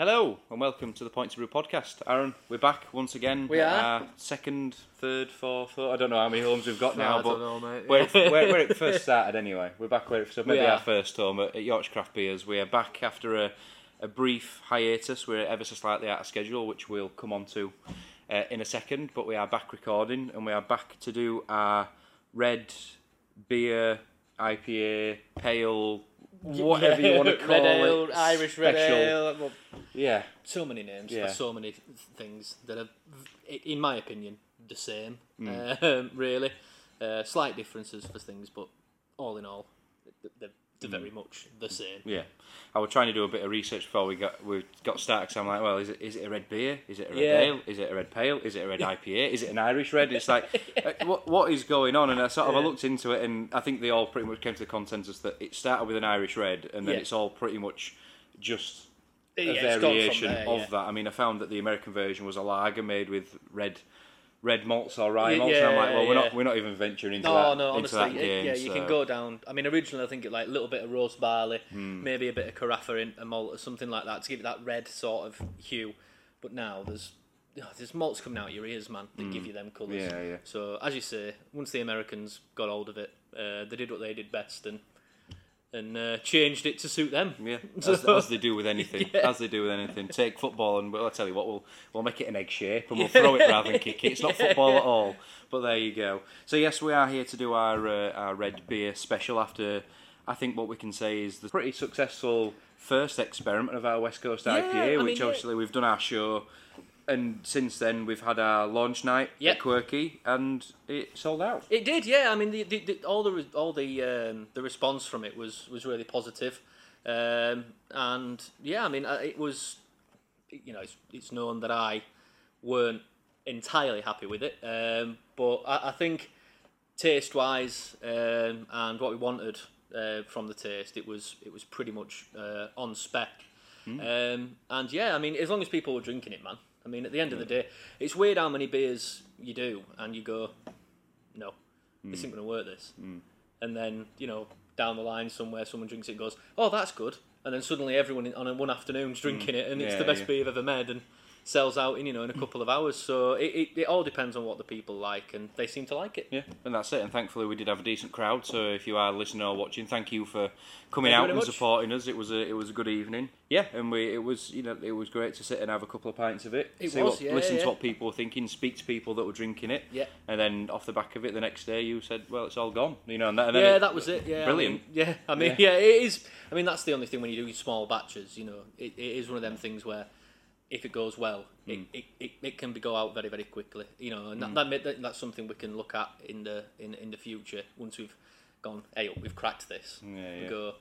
Hello and welcome to the Point to Brew podcast. Aaron, we're back once again. We are. Our second, third, fourth, fourth. I don't know how many homes we've got now, I but don't know, mate. where, it, where, where it first started anyway. We're back where it so maybe We our first home at, at Yorkshire Craft Beers. We are back after a, a brief hiatus. We're ever so slightly out of schedule, which we'll come on to uh, in a second. But we are back recording and we are back to do our red beer, IPA, pale, whatever you want to call red ale, it. Irish red special. ale. Well, Yeah. so many names Yeah. for so many things that are, in my opinion, the same. Mm. Um, really, uh, slight differences for things, but all in all, th- they're, they're Mm. very much the same. Yeah, I was trying to do a bit of research before we got we got started. Cause I'm like, well, is it is it a red beer? Is it a red Yeah. ale? Is it a red pale? Is it a red IPA? Is it an Irish red? It's like, what what is going on? And I sort of I looked into it, and I think they all pretty much came to the consensus that it started with an Irish red, and then Yeah. it's all pretty much just a Yeah, it's gone from variation there, of yeah. that. I mean, I found that the American version was a lager made with red. Red malts or rye malts, and I'm like, well, we're yeah, not we're not even venturing into No, that no, into honestly, that game. yeah, you so- can go down. I mean, originally I think it like a little bit of roast barley, Hmm. maybe a bit of carafa in a malt or something like that to give it that red sort of hue. But now there's oh, there's malts coming out your ears, man, that give you them colours. Hmm. Yeah, yeah. So as you say, once the Americans got hold of it, uh, they did what they did best and and uh, changed it to suit them. Yeah, as, as they do with anything. Yeah. As they do with anything. Take football and well, I'll tell you what, we'll we'll make it an egg shape and we'll throw it rather than kick it. It's not football at all. But there you go. So yes, we are here to do our uh, our red beer special after. I think what we can say is the pretty successful first experiment of our West Coast Yeah, IPA, I mean, which yeah. obviously we've done our show, and since then we've had our launch night Yep. at Quirky, and it sold out. It did, yeah. I mean, the, the, the, all the all the um, the response from it was was really positive, um, and yeah, I mean, uh, it was, you know, it's, it's known that I weren't entirely happy with it, um, but I, I think taste wise um, and what we wanted uh, from the taste, it was it was pretty much uh, on spec. Um, and yeah, I mean, as long as people were drinking it, man. I mean, at the end of the mm. day, it's weird how many beers you do, and you go, no, this mm. ain't going to work. This, mm. and then you know, down the line somewhere, someone drinks it, and goes, oh, that's good, and then suddenly everyone in- on a one afternoon's drinking it, and it's Yeah, the best yeah. beer you've ever made, and sells out in you know in a couple of hours. So it, it, it all depends on what the people like, and they seem to like it. Yeah, and that's it. And thankfully, we did have a decent crowd. So if you are listening or watching, thank you for coming Thank out and much. supporting us. It was a it was a good evening. Yeah, and we it was you know it was great to sit and have a couple of pints of it. It see was, what, yeah, listen yeah. to what people were thinking, speak to people that were drinking it. Yeah. And then off the back of it, the next day you said, "Well, it's all gone." You know, and, that, and then yeah, it- that was it. Yeah, brilliant. I mean, yeah, I mean, yeah. it is. I mean, that's the only thing when you do small batches. You know, it, it is one of them things where if it goes well, Hmm. it, it, it, can be go out very very quickly. You know, and that, that, that that's something we can look at in the in in the future once we've gone. Hey, we've cracked this. Yeah, We yeah. go.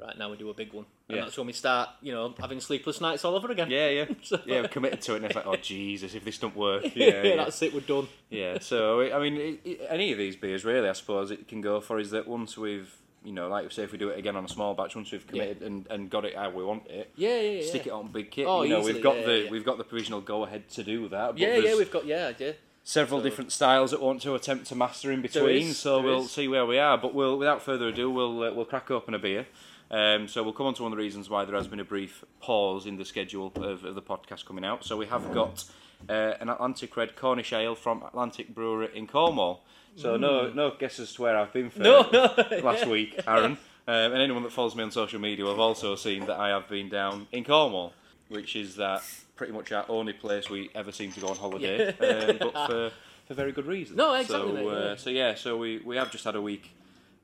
Right now we do a big one, and Yeah. that's when we start. You know, having sleepless nights all over again. Yeah, yeah, So- yeah. We're committed to it, and it's like, oh Jesus, if this don't work, yeah, yeah. that's it. We're done. Yeah, so I mean, any of these beers really, I suppose it can go for is that once we've, you know, like we say if we do it again on a small batch, once we've committed and, and got it how we want it, Yeah, yeah, yeah. stick it on big kit. Oh, you know, easily, we've got yeah, the yeah. we've got the provisional go ahead to do that. Yeah, yeah, we've got yeah, yeah. several so- different styles that we want to attempt to master in between. is, so we'll is. see where we are. But we'll, without further ado, we'll uh, we'll crack open a beer. Um, so we'll come on to one of the reasons why there has been a brief pause in the schedule of, of the podcast coming out. So we have got uh, an Atlantic Red Cornish Ale from Atlantic Brewery in Cornwall. So no no guess as to where I've been for No, no. last week, Aaron. Um, and anyone that follows me on social media will have also seen that I have been down in Cornwall, which is that pretty much our only place we ever seem to go on holiday, um, but for, for very good reasons. No, exactly, So, uh, yeah. so yeah, so we, we have just had a week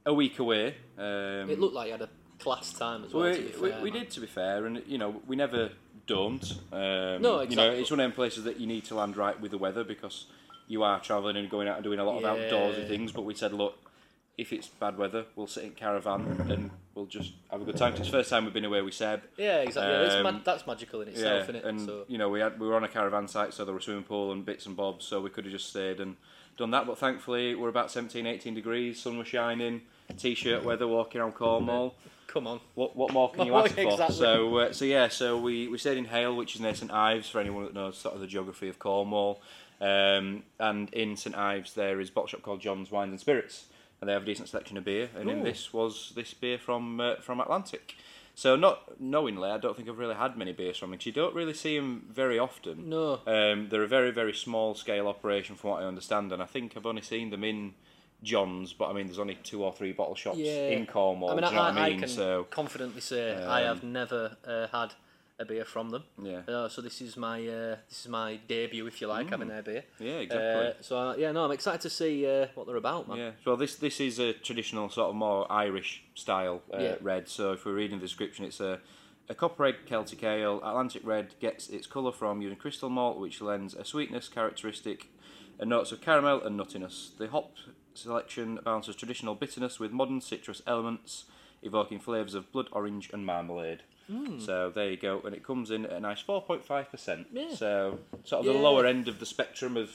a week away. Um, It looked like you had a class time as well. to we, be we, fair, we man. did, to be fair, and you know we never don't. Um, No, You know, it's one of them places that you need to land right with the weather because you are travelling and going out and doing a lot of outdoorsy things. But we said, look, if it's bad weather, we'll sit in caravan and we'll just have a good time. 'Cause it's the first time we've been away with Seb. Yeah, exactly. Yeah, Um, ma- that's magical in itself, yeah, isn't it? and so you know we had we were on a caravan site, so there were swimming pool and bits and bobs, so we could have just stayed and done that. But thankfully, we're about 17, 18 degrees, sun was shining, t-shirt weather, walking around Cornwall. come on. What what more can you ask for? exactly. So uh, so yeah, so we, we stayed in Hayle, which is near St Ives, for anyone that knows sort of the geography of Cornwall. Um, and in St Ives there is a bottle shop called John's Wines and Spirits, and they have a decent selection of beer. And in this was this beer from uh, from Atlantic. So not knowingly, I don't think I've really had many beers from 'cause you don't really see them very often. No. Um, they're a very very small scale operation from what I understand, and I think I've only seen them in John's, but I mean there's only two or three bottle shops Yeah. in Cornwall. I mean, do you know I, what I mean? can so confidently say I have never uh, had a beer from them. yeah, Uh, so this is my uh, this is my debut, if you like, having their beer. yeah, Uh, exactly. so uh, yeah, no, I'm excited to see uh, what they're about, man. Yeah, well, this this is a traditional sort of more Irish style uh, Yeah. red. So if we're reading the description, it's a a copper egg Celtic ale. Atlantic red gets its colour from using crystal malt, which lends a sweetness characteristic and notes of caramel and nuttiness. The hop selection balances traditional bitterness with modern citrus elements, evoking flavours of blood orange and marmalade. So there you go, and it comes in at a nice four point five percent. Yeah. So sort of the lower end of the spectrum of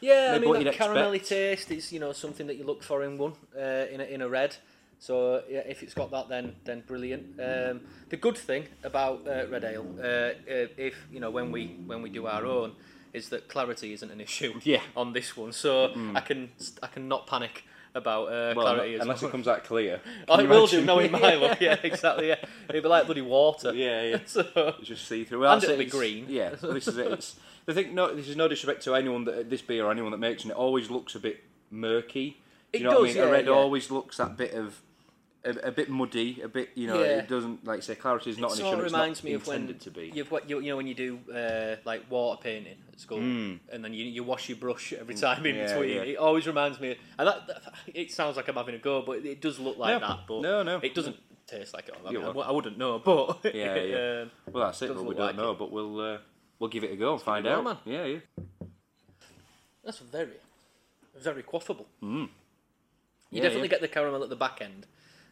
Yeah, I mean that caramelly expect. taste is you know something that you look for in one uh, in a, in a red. So yeah, if it's got that, then then brilliant. Um, the good thing about uh, red ale, uh, uh, if you know when we when we do our own, is that clarity isn't an issue Yeah. on this one. So I can I can not panic about uh, well, clarity as unless well. it comes out clear. Oh, it will do. in my look, yeah, exactly. Yeah, it'd be like bloody water. Yeah, yeah. so It's just see through. And it'll be green. Yeah, this is it. It's, the thing. No, this is no disrespect to anyone that this beer or anyone that makes it. It always looks a bit murky. Do It you know what I does, mean? a red yeah. always looks that bit of. A, a bit muddy, a bit, you know, Yeah. it doesn't, like say, clarity is not it an issue. of It's reminds me of when to be. you've what you, you know when you do uh, like water painting at school, and then you, you wash your brush every time in Mm. Yeah, between. yeah. It always reminds me, and that, that- it sounds like I'm having a go, but it does look like No. that. But No, no. it doesn't taste like it. I, mean, I. I wouldn't know, but Yeah, yeah. um, Well, that's it. But we don't like know, it. but we'll uh, we'll give it a go and find it out. man. Yeah, yeah. that's very, very quaffable. You Yeah, definitely get the caramel at the back end.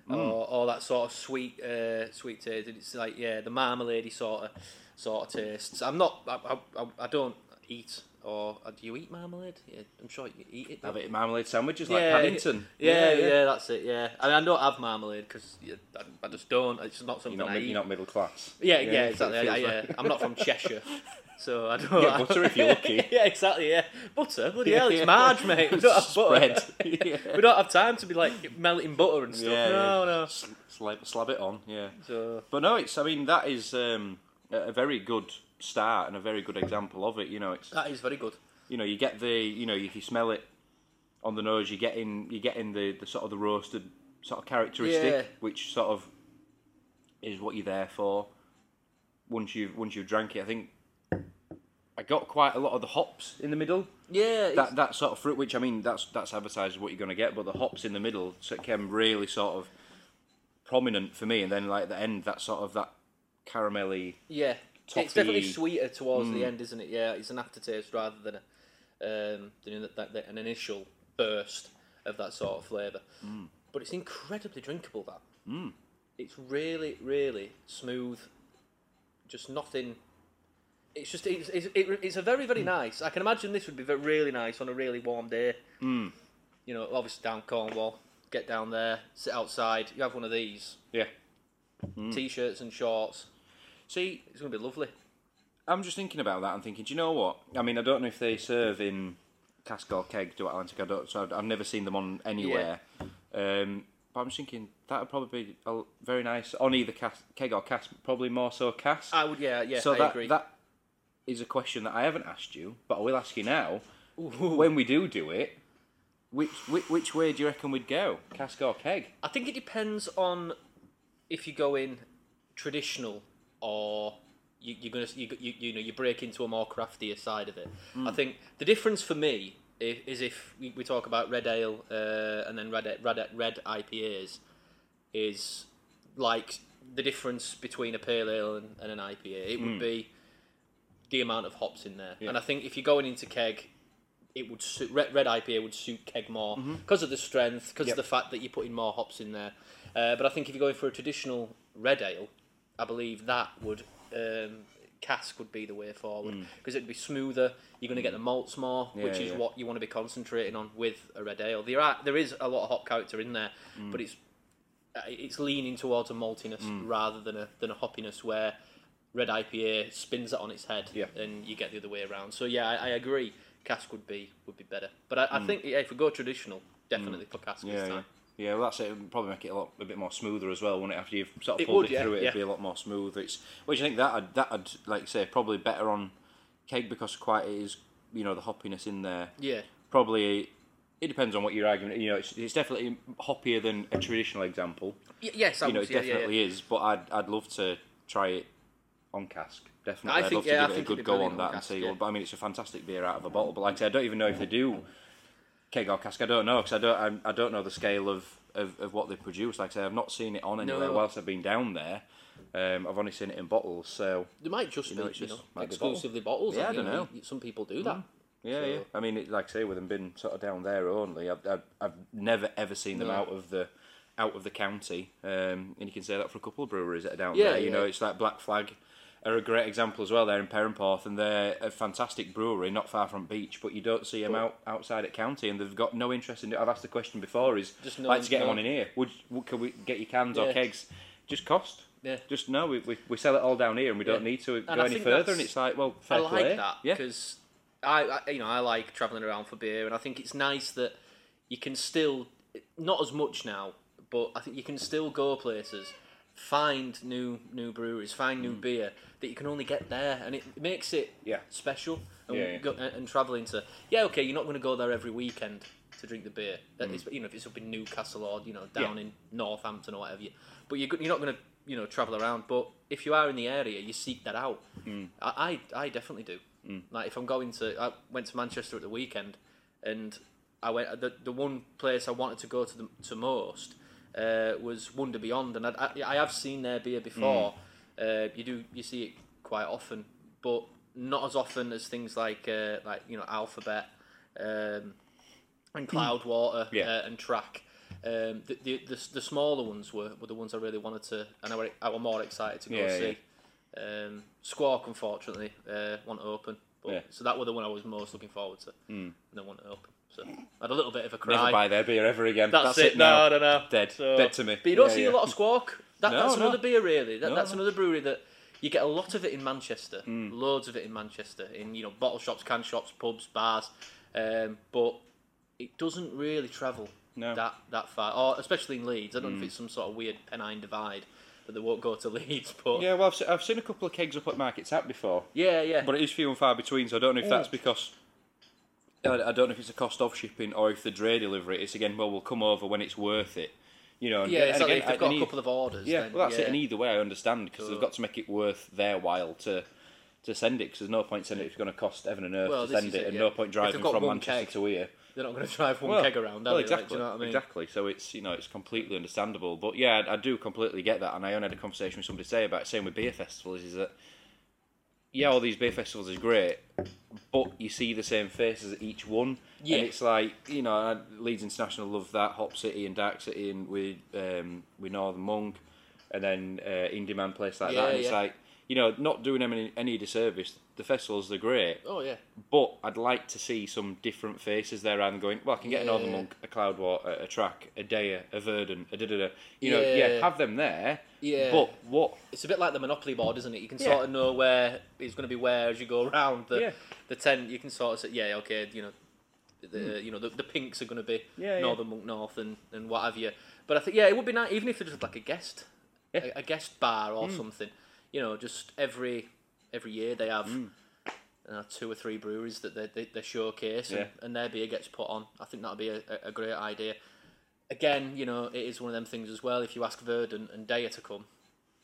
Or, or that sort of sweet, uh, sweet taste. It's like yeah, the marmalade sort of, sort of tastes. I'm not. I, I, I don't eat or uh, do you eat marmalade? Yeah, I'm sure you eat it. Have it in marmalade sandwiches like Yeah, Paddington. Yeah, yeah, that's it. Yeah, I mean, I don't have marmalade because yeah, I, I just don't. It's not something You're not, I mid- eat. you're not middle class. yeah, Yeah, yeah, exactly. I, yeah, like- I'm not from Cheshire, so I don't. Get butter if you're lucky. yeah, exactly. Yeah, butter. Bloody Yeah, hell, it's yeah. Marge, mate. We don't have butter. Yeah. we don't have time to be like melting butter and stuff. Yeah, no, yeah. no. Slab, slab it on, yeah. So But no, it's. I mean, that is um, a very good start and a very good example of it. You know, it's. that is very good. You know, you get the. You know, if you smell it on the nose, you get in. You get in the, the sort of the roasted sort of characteristic, Yeah. which sort of is what you're there for. Once you've once you've drank it, I think. I got quite a lot of the hops in the middle. Yeah, That that sort of fruit, which I mean, that's that's advertised as what you're going to get, but the hops in the middle so it came really sort of prominent for me, and then like at the end, that sort of that caramelly. yeah. toffee- It's definitely sweeter towards Mm. the end, isn't it? Yeah, it's an aftertaste rather than a, um, than that, that, that- an initial burst of that sort of flavour. Mm. But it's incredibly drinkable. That it's really, really smooth. Just nothing. It's just it's, it's, it, it's a very Mm. very nice. I can imagine this would be really nice on a really warm day. Mm. You know, obviously down Cornwall. Get down there, sit outside. You have one of these Yeah. t-shirts and shorts. See, It's gonna be lovely. I'm just thinking about that and thinking, do you know what? I mean, I don't know if they serve in cask or keg to Atlantic. I don't, so I've, never seen them on anywhere. Um, but I'm just thinking that would probably be very nice on either cask, keg or cask. Probably more so cask. I would, yeah, yeah, so I that agree. that is a question that I haven't asked you, but I will ask you now. When we do do it, which, which which way do you reckon we'd go? Cask or keg? I think it depends on if you go in traditional or you, you're gonna you, you, you know you break into a more craftier side of it. I think the difference for me is, is if we, we talk about red ale uh, and then red red red IPAs is like the difference between a pale ale and, and an IPA. It would be the amount of hops in there, and I think if you're going into keg. It would suit red, red IPA would suit keg more because of the strength, because Yep. of the fact that you're putting more hops in there. Uh, but I think if you're going for a traditional red ale, I believe that would um, cask would be the way forward because it'd be smoother. You're going to get the malts more, which Mm. Is yeah. what you want to be concentrating on with a red ale. There are there is a lot of hop character in there, Mm. but it's uh, it's leaning towards a maltiness rather than a than a hoppiness where red IPA spins it on its head Yeah. and you get the other way around. So yeah, I, I agree. Cask would be would be better, but I, Mm. I think yeah, if we go traditional, definitely for cask Yeah, this yeah. time. Yeah, well, that's it. It'd probably make it a lot a bit more smoother as well, wouldn't it? After you've sort of It pulled would, it through it, it'd yeah. be a lot more smooth. It's which I think that I'd, that I'd like say probably better on keg because quite it is you know the hoppiness in there. Yeah. Probably it depends on what you're arguing. You know, it's, it's definitely hoppier than a traditional example. Y- yes, I you know, would, it yeah, yeah, definitely yeah. is. But I'd I'd love to try it on cask. Definitely, I would think- love yeah, I to give it a good go on on that and cask, see. yeah. But I mean, it's a fantastic beer out of a bottle. But like I say, I don't even know if they do keg or cask. I don't know because I don't I, I don't know the scale of, of, of what they produce. Like I say, I've not seen it on anywhere No. whilst I've been down there. Um, I've only seen it in bottles. So They might just You know, be, it's you know, be bottle. exclusively bottles. Yeah, I don't know. Some people do that. yeah, So- yeah. I mean, it, like I say, with them being sort of down there only, I've I've, I've never ever seen them No. out of the out of the county. Um, and you can say that for a couple of breweries that are down Yeah, there. You yeah. know, it's like Black Flag are a great example as well. They're in Perranporth and they're a fantastic brewery, not far from beach, but you don't see them But- out outside at county, and they've got no interest in it. I've asked the question before: is Just no like to get them on in here? Would, would can we get your cans or kegs? Just cost. Yeah. Just no, we, we, we sell it all down here, and we don't Yeah. need to And go I any further. And it's like, well, I like play. that Yeah. because I, I, you know, I like traveling around for beer, and I think it's nice that you can still, not as much now, but I think you can still go places, find new new breweries, find new beer that you can only get there, and it makes it Mm. Yeah. special. And, Yeah, yeah. Go, and traveling to, yeah, okay, you're not going to go there every weekend to drink the beer. That is, you know, if it's up in Newcastle or you know down Mm. In Northampton or whatever, you, but you're, you're not going to you know travel around. But if you are in the area, you seek that out. Mm. I, I I definitely do. Like if I'm going to, I went to Manchester at the weekend, and I went the the one place I wanted to go to the, to most uh, was Wander Beyond, and I, I I have seen their beer before. Uh, you do you see it quite often, but not as often as things like uh, like you know Alphabet um, and Cloudwater Yeah. uh, and Track. Um, the, the, the the smaller ones were, were the ones I really wanted to, and I were, I were more excited to go Yeah, see. Um, Squawk, unfortunately, uh, won't open. But, Yeah. So that was the one I was most looking forward to. Mm. And they won't open. So I had a little bit of a cry. Never buy their beer ever again. That's, That's, it. now. No, no, no. Dead. So- Dead to me. But you don't Yeah, see yeah. a lot of Squawk. That, No, that's no. another beer, really. That, No, that's no. another brewery that you get a lot of it in Manchester. Hmm. Loads of it in Manchester, in you know bottle shops, can shops, pubs, bars. Um, but it doesn't really travel that that far, or especially in Leeds. I don't know if it's some sort of weird Pennine divide that they won't go to Leeds. But yeah, Yeah, well, I've, I've seen a couple of kegs up at Market Tap before, Yeah, yeah, but it is few and far between. So I don't know if that's because I, don't know if it's a cost of shipping or if the dray delivery. It's again, well, we'll come over when it's worth it. You know, and, yeah. And like again, if they've got a couple of orders. Yeah, then, well, that's yeah. it. And either way, I understand because they've got to make it worth their while to to send it. Because there's no point sending it if it's going to cost heaven and earth Well, to send it, it, and yeah. no point driving from Manchester keg, to here. They're not going to drive one Well, keg around. well? Like, exactly, do you know I mean? exactly. So it's you know it's completely understandable. But yeah, I, I do completely get that, and I only had a conversation with somebody today about it, same with beer festivals. Is that yeah, all these beer festivals is great, but you see the same faces at each one, Yeah. and it's like you know Leeds International love that Hop City and Dark City, and with um, with Northern Monk, and then uh, Indy Man place like Yeah, that, and it's like you know not doing them any, any disservice. The festivals are great, Oh yeah. but I'd like to see some different faces there and going, well, I can get a Northern Yeah. Monk, a Cloudwater, a Track, a DEYA, a Verdant, a da da da. You know, yeah, Yeah. have them there. Yeah. But what? It's a bit like the Monopoly board, isn't it? You can Yeah. sort of know where it's going to be where as you go around the Yeah. the tent. You can sort of say, yeah, okay, you know, the you know the, the pinks are going to be Hmm. Yeah. Northern Monk North and and what have you. But I think yeah, it would be nice even if it was like a guest. Hmm. a, a guest bar or something. You know, just every every year they have. Hmm. Uh, two or three breweries that they, they, they showcase and, Yeah. and their beer gets put on. I think that'd be a, a- great idea. Again, you know, it is one of them things as well. If you ask Verdant and DEYA to come,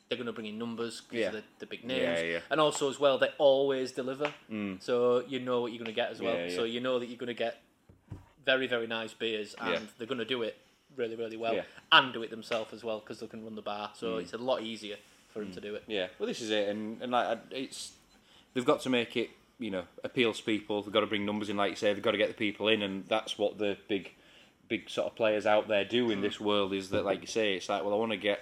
they're going to bring in numbers because Yeah. of the, the big names. Yeah, yeah. And also, as well, they always deliver. So you know what you're going to get as well. So you know that you're going to get very, very nice beers and they're going to do it really, really well and do it themselves as well because they can run the bar. So it's a lot easier for them to mm. do it. Yeah, well, this is it, and and like it's they've got to make it, you know, appeals to people. They've got to bring numbers in, like you say. They've got to get the people in, and that's what the big, big sort of players out there do in mm. this world. Is that, like you say, it's like, well, I want to get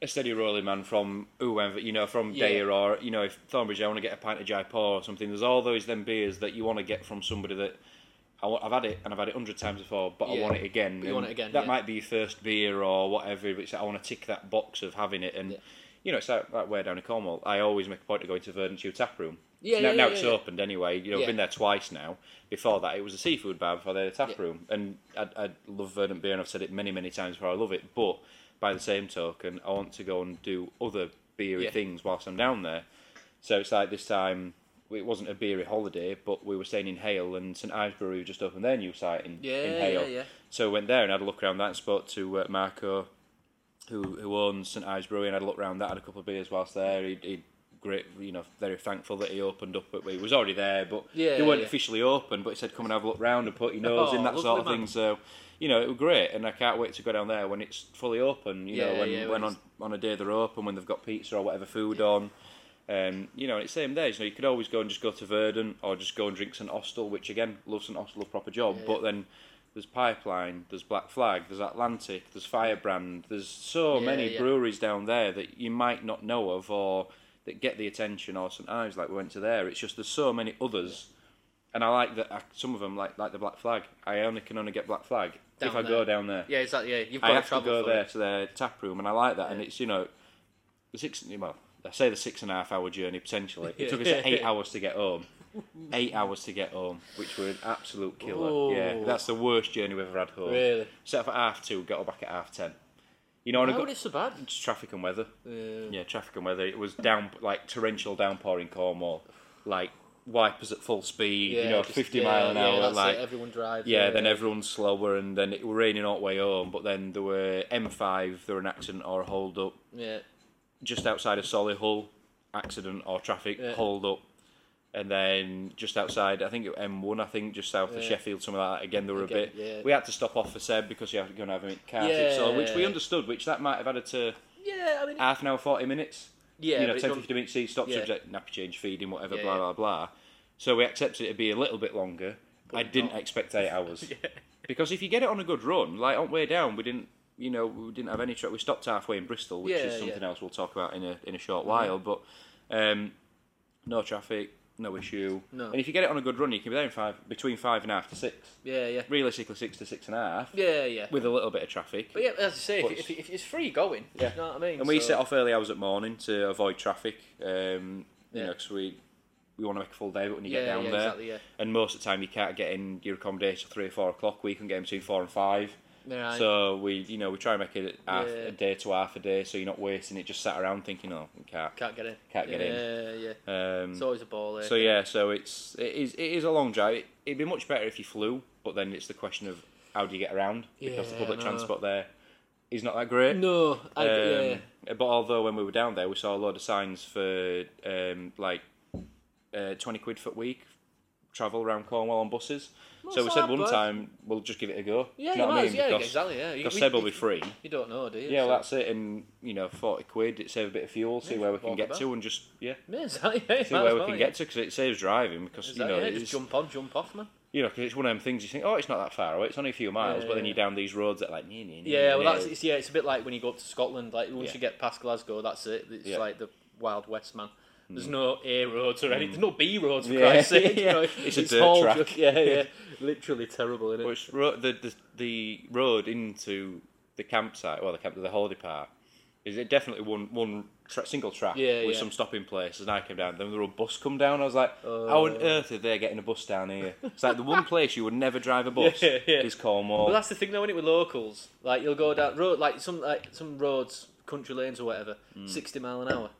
a steady rolling man from whoever, you know, from Yeah. DEYA or you know, if Thornbridge, I want to get a pint of Jaipur or something. There's all those then beers that you want to get from somebody that. I I've had it and I've had it hundred times before, but I want it again. But you want it again, That yeah. might be your first beer or whatever. But it's, I want to tick that box of having it, and Yeah. You know, it's like, like way down in Cornwall. I always make a point of going to Verdant Chew tap room. Yeah, now, yeah, now yeah, it's yeah. opened anyway. You know, I've been there twice now. Before that, it was a seafood bar. Before they had a tap Yeah. room, and I, I love Verdant beer, and I've said it many, many times before. I love it, but by the same token, I want to go and do other beery Yeah. things whilst I'm down there. So it's like this time. It wasn't a beery holiday, but we were staying in Hayle, and St Ives Brewery just opened their new site in, Yeah, in yeah, Hayle. yeah. So I went there and had a look around that and spoke to uh, Marco, who who owns St Ives Brewery, and had a look around that, had a couple of beers whilst there. He, he great, you know, very thankful that he opened up. But he was already there, but Yeah, they weren't yeah. officially open. But he said, "Come and have a look round and put your nose in Oh, that sort of man. thing." So, you know, it was great, and I can't wait to go down there when it's fully open. You know, when yeah, when when on on a day they're open, when they've got pizza or whatever food on. Um, you know, it's same days. You know, you could always go and just go to Verdant or just go and drink St Austell, which again, love St Austell, a proper job. Yeah, but then there's Pipeline, there's Black Flag, there's Atlantic, there's Firebrand. There's so Yeah, many yeah. breweries down there that you might not know of or that get the attention. Or St Ives, like we went to there. It's just there's so many others, and I like that. I, some of them, like like the Black Flag. I only can only get Black Flag if I there. go down there. Yeah, exactly. Yeah, you've got I to have to travel go there it. to their tap room, and I like that. And it's you know, the six. Well, I say the six and a half hour journey potentially. It took us eight hours to get home. Eight hours to get home, which was an absolute killer. Oh. Yeah, that's the worst journey we've ever had home. Really? Set off at half two, got back at half ten. You know, when I Why got so bad? just traffic and weather. Uh, Yeah, traffic and weather. It was down like torrential downpour in Cornwall, like wipers at full speed. you know, just- fifty yeah, mile an yeah, hour. that's like it, everyone drives. yeah, then everyone's slower, and then it were raining all the way home. But then there were M5, there were an accident or a hold up Yeah, just outside of Solihull, accident or traffic Yeah. hold up, and then just outside, I think it M1, I think just south of Yeah. Sheffield, something like that. Again, there were Again, a bit. yeah. We had to stop off for Seb because you have to go and have in car fix, so which we understood, which that might have added to yeah. I mean, half an hour, forty minutes. yeah, you know, but 10, it's 50 minutes each, stop Yeah. subject, nappy change, feeding, whatever, Yeah, blah, yeah. blah, blah. So we accepted it to be a little bit longer. I didn't expect eight hours. Yeah. Because if you get it on a good run, like on the way down, we didn't, you know, we didn't have any tra We stopped halfway in Bristol, which Yeah, is something yeah. else we'll talk about in a in a short while. But um, no traffic, no issue. No. And if you get it on a good run, you can be there in five between five and a half to six. Yeah, yeah, Realistically, six to six and a half yeah, yeah. with a little bit of traffic. But yeah, as I say, if, it's- if, if it's free going, Yeah. you know what I mean. And we So- set off early hours at morning to avoid traffic. Um, you Yeah. know, because we we want to make a full day, but when you Yeah, get down yeah, there, exactly, yeah. and most of the time you can't get in your accommodation three or four o'clock. We can get in between four and five. Yeah, I- So we, you know, we try and make it half Yeah. a day to half a day, so you're not wasting it. Just sat around thinking, oh, we can't. can't get in. Can't get yeah, in. Yeah, yeah. Um, It's always a ball. Eh? so yeah, so it's it is it is a long drive. It, it'd be much better if you flew, but then it's the question of how do you get around because the public no. transport there is not that great. No, I, yeah. Um, But although when we were down there, we saw a lot of signs for um, like uh, twenty quid for a week travel around Cornwall on buses. Well, so we said one bad. time we'll just give it a go. Yeah, Do you know what I mean? yeah, because exactly. Yeah, because Seb will be free. You don't know, do you? Yeah, well, that's it, and you know, forty quid, it saves a bit of fuel. See Yeah, where we can get about. to, and just yeah, Yeah, exactly. Yeah, see where as we can yeah. get to because it saves driving. Because Exactly, you know, yeah, just jump on, jump off, man. you know, because it's one of them things you think, oh, it's not that far away. It's only a few miles, but then you're down these roads that are like, nee, nee, nee, Yeah, well, that's it's, yeah, it's a bit like when you go up to Scotland. Like once you get past Glasgow, that's it. It's like the Wild West, man. There's no A roads or anything. There's no B roads for Hmm. Yeah, Christ's sake. you yeah. know. It's a dirt track. just- yeah, yeah. Literally terrible, isn't it? Which ro- the, the the road into the campsite, well, the camp, the holiday park, is it definitely one one tra- single track Yeah, with yeah. some stopping places. And I came down, then there was a bus come down. I was like, how on Oh. earth are they getting a bus down here? It's like the one place you would never drive a bus Yeah, yeah. is Cornwall. Well, that's the thing though. When it with locals, like you'll go down road, like some like some roads, country lanes or whatever, sixty mile an hour.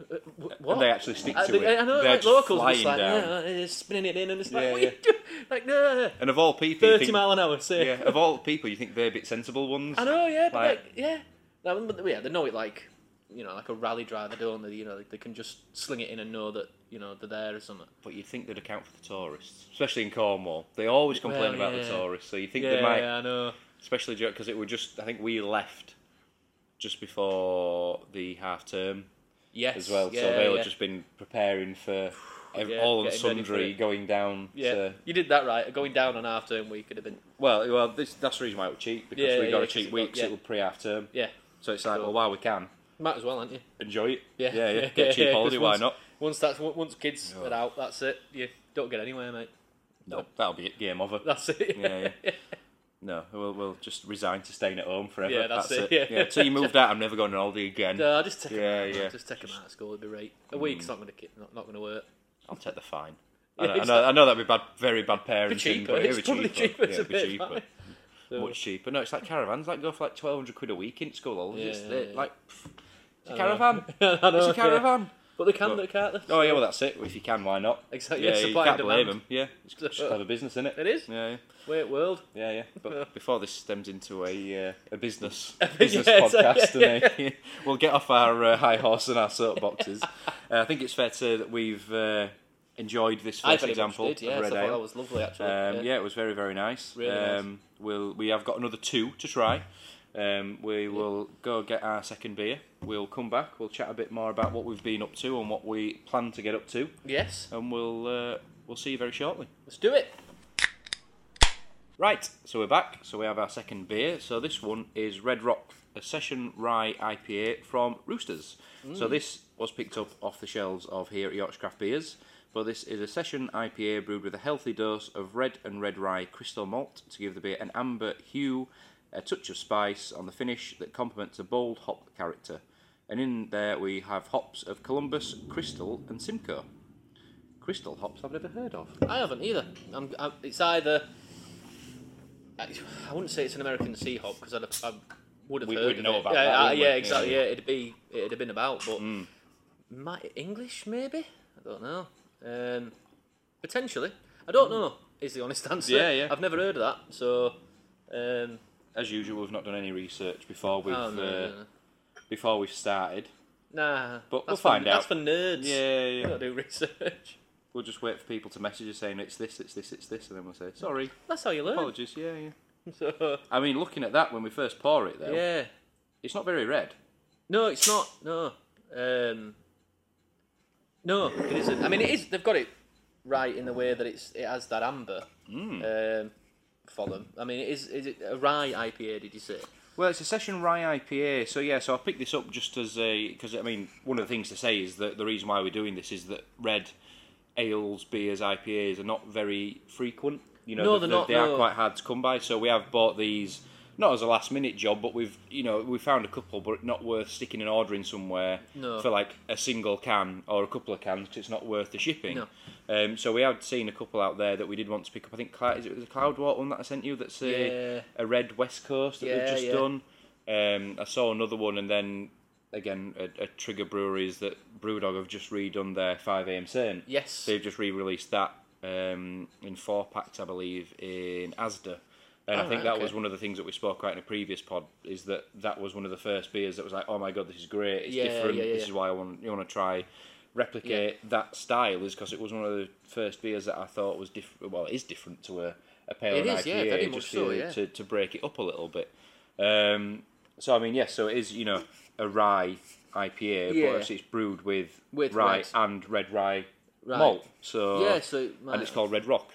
Uh, wh- What? and they actually stick Uh, to it. I know, They're like just locals, flying just like down. yeah, they're spinning it in, and it's like, Yeah, what are you doing? Like no, And of all people, you thirty think, mile an hour. Say, yeah, of all people, you think they're a bit sensible ones. I know, yeah, but Like- like, yeah, Like, but yeah, they know it like you know, like a rally driver, don't they? You know, they can just sling it in and know that you know they're there or something. But you'd think they'd account for the tourists, especially in Cornwall. They always complain Well, about yeah. the tourists, so you think yeah, they might I know. especially because it was just I think we left just before the half term Yes, as well, Yeah, so they'll yeah. just been preparing for ev- Yeah, all and getting ready for sundry going down. Yeah, to, you did that right. Going down on half term week could have been. well, well, this, that's the reason why it was cheap because we got a cheap it week, yeah. it was pre half term. Yeah, So it's like, Cool. well, while we can might as well, aren't you? enjoy it. Yeah, yeah, yeah. Get a cheap holiday, why once- not? Once that's once kids Yeah. are out, that's it. You don't get anywhere, mate. No, that'll be it. Game over. That's it. Yeah, yeah. No, we'll, we'll just resign to staying at home forever. Yeah, that's it, it. yeah. Until you moved out, I'm never going on holiday again. No, I'll just take Yeah, him out. yeah. Just take him out of school. It'd be right. A week's not going to not, not going to work. I'll take the fine. Yeah, I, know, I, know. I know that'd be bad, very bad parenting, cheaper. but It's it'd be probably cheaper. cheaper. Yeah, it'd be cheaper. So- Much cheaper. No, it's like caravans. Like go for like twelve hundred quid a week in school holidays. Yeah, They're yeah. Like, pff, it's a caravan. It's a yeah. caravan. But they can, But- they can't they? Oh yeah, well that's it. If you can, why not? Exactly, Yeah, yeah, you can't blame them. Yeah, it's just clever business, isn't it? It is. Yeah, yeah. Weird world. Yeah, yeah. But before this stems into a uh, a business Yeah, business a- podcast, yeah, and uh, we'll get off our uh, high horse and our soapboxes. uh, I think it's fair to say that we've uh, enjoyed this first example did. Yeah, of red so ale. that was lovely actually. Um, yeah. yeah. it was very very nice. Really nice. um, We'll we have got another two to try. Um, we will go get our second beer. We'll come back. We'll chat a bit more about what we've been up to and what we plan to get up to, Yes. and we'll uh, we'll see you very shortly. Let's do it. Right, so we're back. So we have our second beer. So this one is Red Rock, a session rye IPA from Roosters. So this was picked up off the shelves of here at Yorkshire Craft Beers. But this is a session IPA brewed with a healthy dose of red and red rye crystal malt to give the beer an amber hue, a touch of spice on the finish that complements a bold hop character. And in there we have hops of Columbus, Crystal, and Simcoe. Crystal hops I've never heard of. I haven't either. I'm, i it's either. I, I wouldn't say it's an American sea hop because I would have We- heard we'd of know it. about yeah, that, uh, wouldn't we? yeah, exactly. Yeah, it'd be it'd have been about, but Mm. might English maybe. I don't know. Um, potentially, I don't know. Is the honest answer. Yeah, yeah. I've never heard of that. So, um, As usual, we've not done any research before we've oh, no, uh, no, no. before we've started. Nah, But we'll find for, out. That's for nerds. Yeah, We yeah. don't do research. We'll just wait for people to message us saying it's this, it's this, it's this, and then we'll say sorry, That's how you learn. apologies. Yeah, yeah. So, I mean, looking at that when we first pour it, though, yeah. it's not very red. No, it's not. No. Um, no, it isn't. I mean, it is. They've got it right in the way that it's it has that amber Mm. um, for them. I mean, is. Is it a rye IPA? Did you say? Well, it's a session rye IPA, so yeah. So I picked this up just as a because I mean, one of the things to say is that the reason why we're doing this is that red ales, beers, IPAs are not very frequent. You know, No, they, they're not, they are quite hard to come by. So we have bought these not as a last minute job, but we've you know we found a couple, but not worth sticking an order in somewhere No. for like a single can or a couple of cans 'cause it's not worth the shipping. No. Um, so we had seen a couple out there that we did want to pick up. I think Cloud, is it was the Cloudwater one that I sent you that's a, Yeah. a red West Coast that Yeah, they've just yeah. done. Um, I saw another one, and then again, a, a Trigger Breweries that Brewdog have just redone their 5am Saint. Yes. They've just re-released that um, in four packs, I believe, in Asda. And I Oh, think right, that okay. was one of the things that we spoke about in a previous pod. Is that that was one of the first beers that was like, oh my god, this is great. It's Yeah, different. yeah, This yeah. is why I want you want to try replicate that style. Is because it was one of the first beers that I thought was different. Well, it is different to a, a pale It yeah, IPA, very much just so, to, yeah. to to break it up a little bit. Um, so I mean, yes, so it is you know a rye IPA, Yeah. but obviously it's brewed with, With rye red. and red rye Right. malt. So yeah. So it and it's called Red Rock.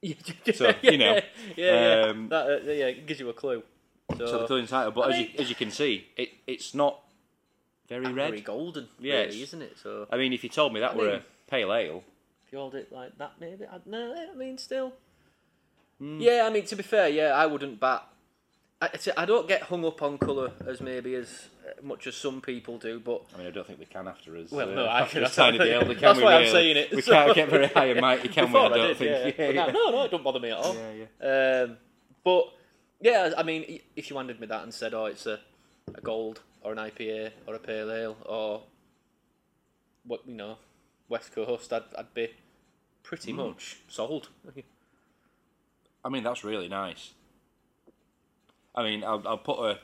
Yeah, So, you know, Yeah, yeah. um, that, uh, yeah, it gives you a clue. So, So the title, but I as mean- you as you can see, it it's not very red. very golden. Yeah, really, isn't it? So I mean, if you told me that I were mean- a pale ale, if you hold it like that, maybe. I, no, I mean, still. Hmm. Yeah, I mean, to be fair, yeah, I wouldn't bat. I, I don't get hung up on colour as maybe as uh, much as some people do, but I mean, I don't think we can after us. Well, uh, no, I can- tiny deal, can that's we why I'm saying it, We so- can't get very high and mighty, can we? I don't did, think. yeah. But now- no, no, it don't bother me at all. yeah, yeah. Um, but yeah, I mean, if you handed me that and said, "Oh, it's a, a gold or an IPA or a pale ale or what you know, West Coast," I'd, I'd be pretty Hmm. much sold. I mean, that's really nice. I mean, I'll, I'll put a,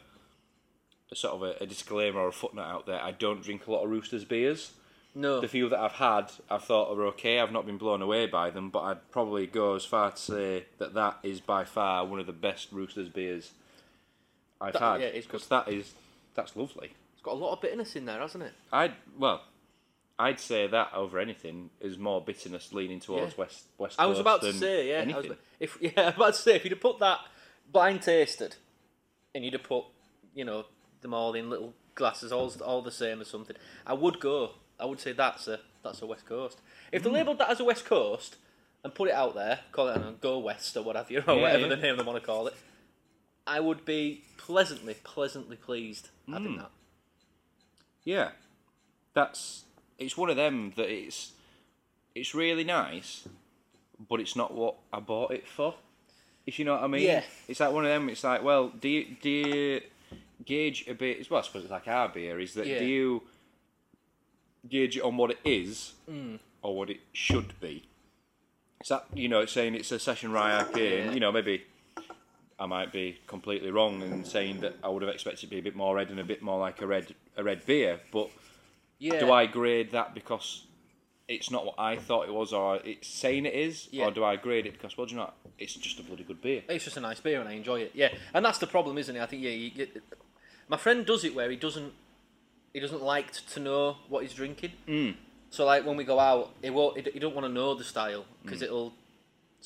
a sort of a, a disclaimer or a footnote out there. I don't drink a lot of Roosters beers. No, The few that I've had, I've thought are okay. I've not been blown away by them, but I'd probably go as far to say that that is by far one of the best Roosters beers I've That- had. yeah, it's because that is that's lovely. it's got a lot of bitterness in there, hasn't it? I'd well, I'd say that over anything is more bitterness leaning towards Yeah. west west. I was about to say, yeah, was, if yeah, I was about to say if you'd have put that blind tasted, and you'd have put, you know, them all in little glasses, all all the same or something, I would go. I would say that's a that's a West Coast. If they labelled that as a West Coast, and put it out there, call it know, Go West or whatever, or Yeah, whatever yeah. the name they want to call it, I would be pleasantly, pleasantly pleased having Mm. that. Yeah, that's it's one of them that it's it's really nice, but it's not what I bought it for. If you know what I mean? Yeah. It's like one of them. It's like, well, do you do you gauge a bit? Well, I suppose it's like our beer. Is that Yeah. do you gauge it on what it is Mm. or what it should be? Is that you know, it's saying it's a session rye IPA, and you know maybe. I might be completely wrong in saying that I would have expected it to be a bit more red and a bit more like a red a red beer, but Yeah. do I grade that because it's not what I thought it was, or it's saying it is, Yeah. or do I grade it because well, do you know, what? it's just a bloody good beer? It's just a nice beer and I enjoy it. Yeah, and that's the problem, isn't it? I think yeah, you get, my friend does it where he doesn't he doesn't like to know what he's drinking. Mm. So like when we go out, he won't. He, he don't want to know the style because Mm. it'll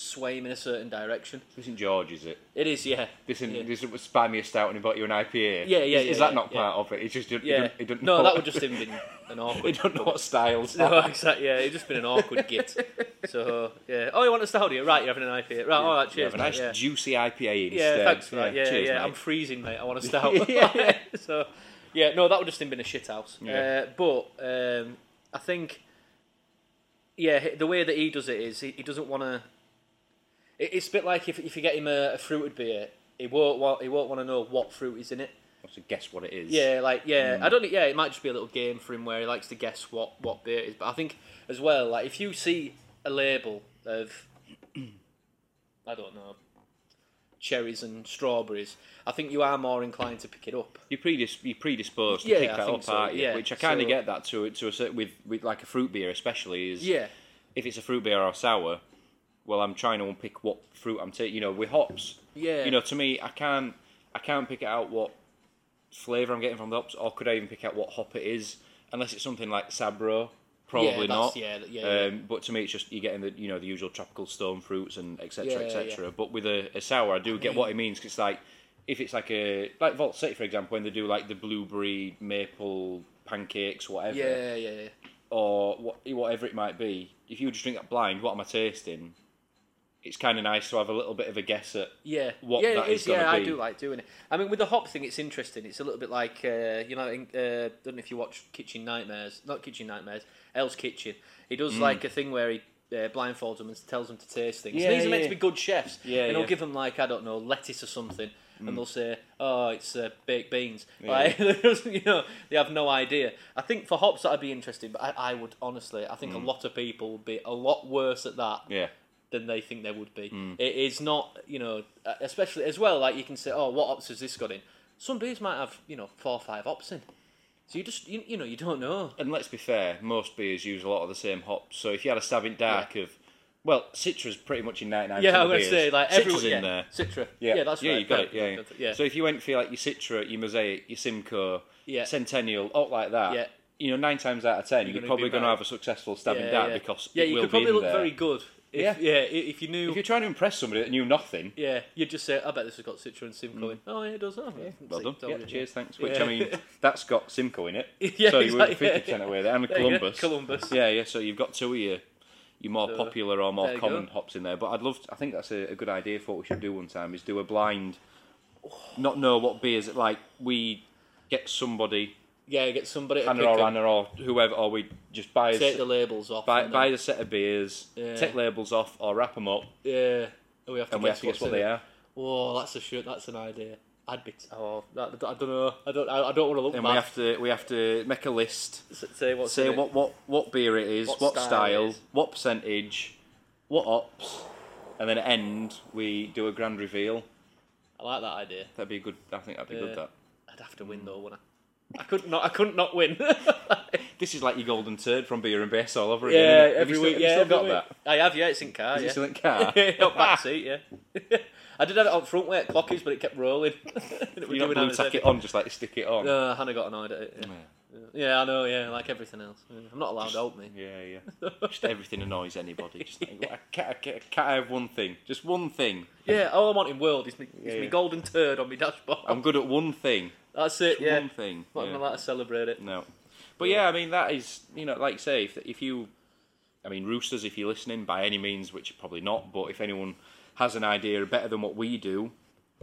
sway him in a certain direction. This isn't George, is it? It is, yeah. This isn't, yeah. this was a stout and he bought you an IPA. Yeah, yeah, Is, yeah, is that yeah, not yeah. part of it? It's just yeah. don't no, know, that would just have been an he awkward. don't know what styles. No, exactly. Yeah, it's just been an awkward git. So yeah. Oh, you want a stout? Right, you're having an IPA. Right. All right. Cheers. You have a nice yeah. juicy IPA instead. Yeah, thanks that. Yeah, cheers, yeah. mate. I'm freezing, mate. I want a stout. Yeah, yeah. so, yeah, no, that would just have been a shit house. Yeah. Uh, but um, I think, yeah, the way that he does it is he, he doesn't want to. It, it's a bit like if, if you get him a, a fruited beer, he won't want he won't want to know what fruit is in it. Wants to guess what it is. Yeah, like yeah, Mm. I don't. Yeah, it might just be a little game for him where he likes to guess what what beer it is. But I think as well, like if you see a label of, I don't know, cherries and strawberries, I think you are more inclined to pick it up. You're, predis- you're predisposed to Yeah, pick that up, so, aren't you? yeah. Which I kind of So- get that to to a certain with with like a fruit beer, especially is Yeah, if it's a fruit beer or sour, well, I'm trying to unpick what fruit I'm taking. You know, with hops, yeah. you know, to me, I can't, I can't pick out what flavour I'm getting from the hops, or could I even pick out what hop it is, unless it's something like Sabro. Probably yeah, not. Yeah, yeah, yeah. Um, but to me, it's just you're getting the you know the usual tropical stone fruits and etc. Yeah, etc. But with a, a sour, I do get what it means 'cause it's like if it's like a like Vault City for example, when they do like the blueberry maple pancakes, whatever yeah, yeah, yeah. or what, whatever it might be, if you just drink that blind, what am I tasting? It's kind of nice to have a little bit of a guess at. Yeah, what yeah, that it is is. Yeah, I do like doing it. I mean, with the hop thing, it's interesting. It's a little bit like uh, you know, in, uh, don't know if you watch Kitchen Nightmares, not Kitchen Nightmares, Hell's Kitchen. He does Mm. like a thing where he uh, blindfolds them and tells them to taste things. Yeah, these are meant yeah. to be good chefs, Yeah, and he'll yeah. Mm. give them like I don't know lettuce or something, and they'll say, "Oh, it's uh, baked beans." Yeah. Like, you know, they have no idea. I think for hops that'd be interesting, but I, I would honestly, I Mm. think a lot of people would be a lot worse at that Yeah, than they think they would be. Hmm. It is not, you know, uh, especially as well. Like you can say, oh, what hops has this got in? Some beers might have, you know, four or five hops in. So you just, you, you know, you don't know. and let's be fair, most beers use a lot of the same hops. So if you had a stab in dark of, well, Citra's pretty much in ninety nine. Yeah, I'm going gonna to say like Citra's every in yeah, there. Citra. Yeah, Yeah, that's yeah, right. you got it. Yeah, Yeah, yeah. yeah. So if you went for like your Citra, your Mosaic, your Simcoe, Yeah. Centennial, out like that, Yeah. you know, nine times out of 10 You're you're, gonna probably going to have a successful stab in yeah, dark yeah. because yeah, it you could probably look there. very good. If, Yeah. yeah, if you knew. If you're trying to impress somebody that knew nothing, yeah, you'd just say, I bet this has got Citra and Simcoe in. Oh, yeah, it does. Oh, Mm. well done. Yeah, cheers, thanks. Which Yeah. I mean, that's got Simcoe in it. Yeah, so you were exactly, yeah, 50% away there. And There you go, Columbus. Columbus. Yeah, yeah. So you've got two of your, your more So, popular or more common go. hops in there. But I'd love. To, I think that's a, a good idea for what we should do one time is do a blind. Not know what beers it like we get somebody Yeah, get somebody to Hannah pick or 'em, Anna or whoever, or we just buy a, take s- the labels off. buy, and buy then- the set of beers, Yeah. take labels off, or wrap them up, Yeah. And we have to and we have guess to guess what's what in they it. are. Oh, that's a shoot. That's an idea. I'd be. T- oh, that, I don't know. I don't. I, I don't want to look And bad. we have to we have to make a list, S- say what's say in it. what, what what beer it is, What what, style style, it is. what percentage, what ops, and then at end we do a grand reveal. I like that idea. That'd be a good. I think that'd be Yeah. good. That I'd have to win though, wouldn't I? I couldn't not. I couldn't not win. this is like your golden turd from beer and base all over yeah, again. isn't it? Have every you week. Still, yeah, have you still every got week. I have. Yeah, it's in car. that. Is yeah. it still in car? Not back seat. Yeah. I did have it on front way at Clockies, but it kept rolling. it was you doing blue tack it on, just like stick it on. No, Hannah got annoyed at it. Yeah. Yeah. yeah, I know. Yeah, like everything else. Yeah. I'm not allowed to help me. Yeah, yeah. Just everything annoys anybody. Just like, I can't, I can't, can't have one thing? Just one thing. Yeah, all I want in world is me, is Yeah, me yeah. golden turd on my dashboard. I'm good at one thing. That's it. Yeah, One thing. not yeah. allowed to celebrate it. No. But yeah, I mean that is you know like you say if if you I mean, Roosters, if you're listening, by any means, which you're probably not, but if anyone has an idea better than what we do,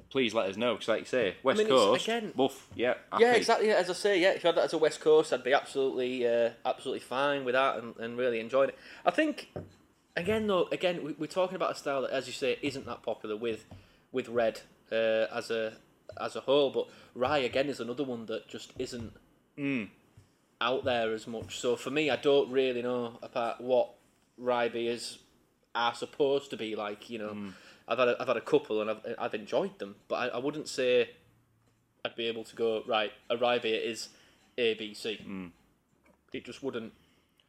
please let us know. Because, like you say, West mean, Coast, again- woof, yeah, Yeah, exactly. As I say, yeah, if you had that as a West Coast, I'd be absolutely, uh, absolutely fine with that and, and really enjoying it. I think, again though, again we, we're talking about a style that, as you say, isn't that popular with, with Red uh, as a as a whole. But Rye again is another one that just isn't hmm. out there as much. So for me, I don't really know about what Rye beers are supposed to be like. You know, hmm. I've had a, I've had a couple and I've I've enjoyed them, but I, I wouldn't say I'd be able to go right. A rye beer is A B C. Hmm. It just wouldn't.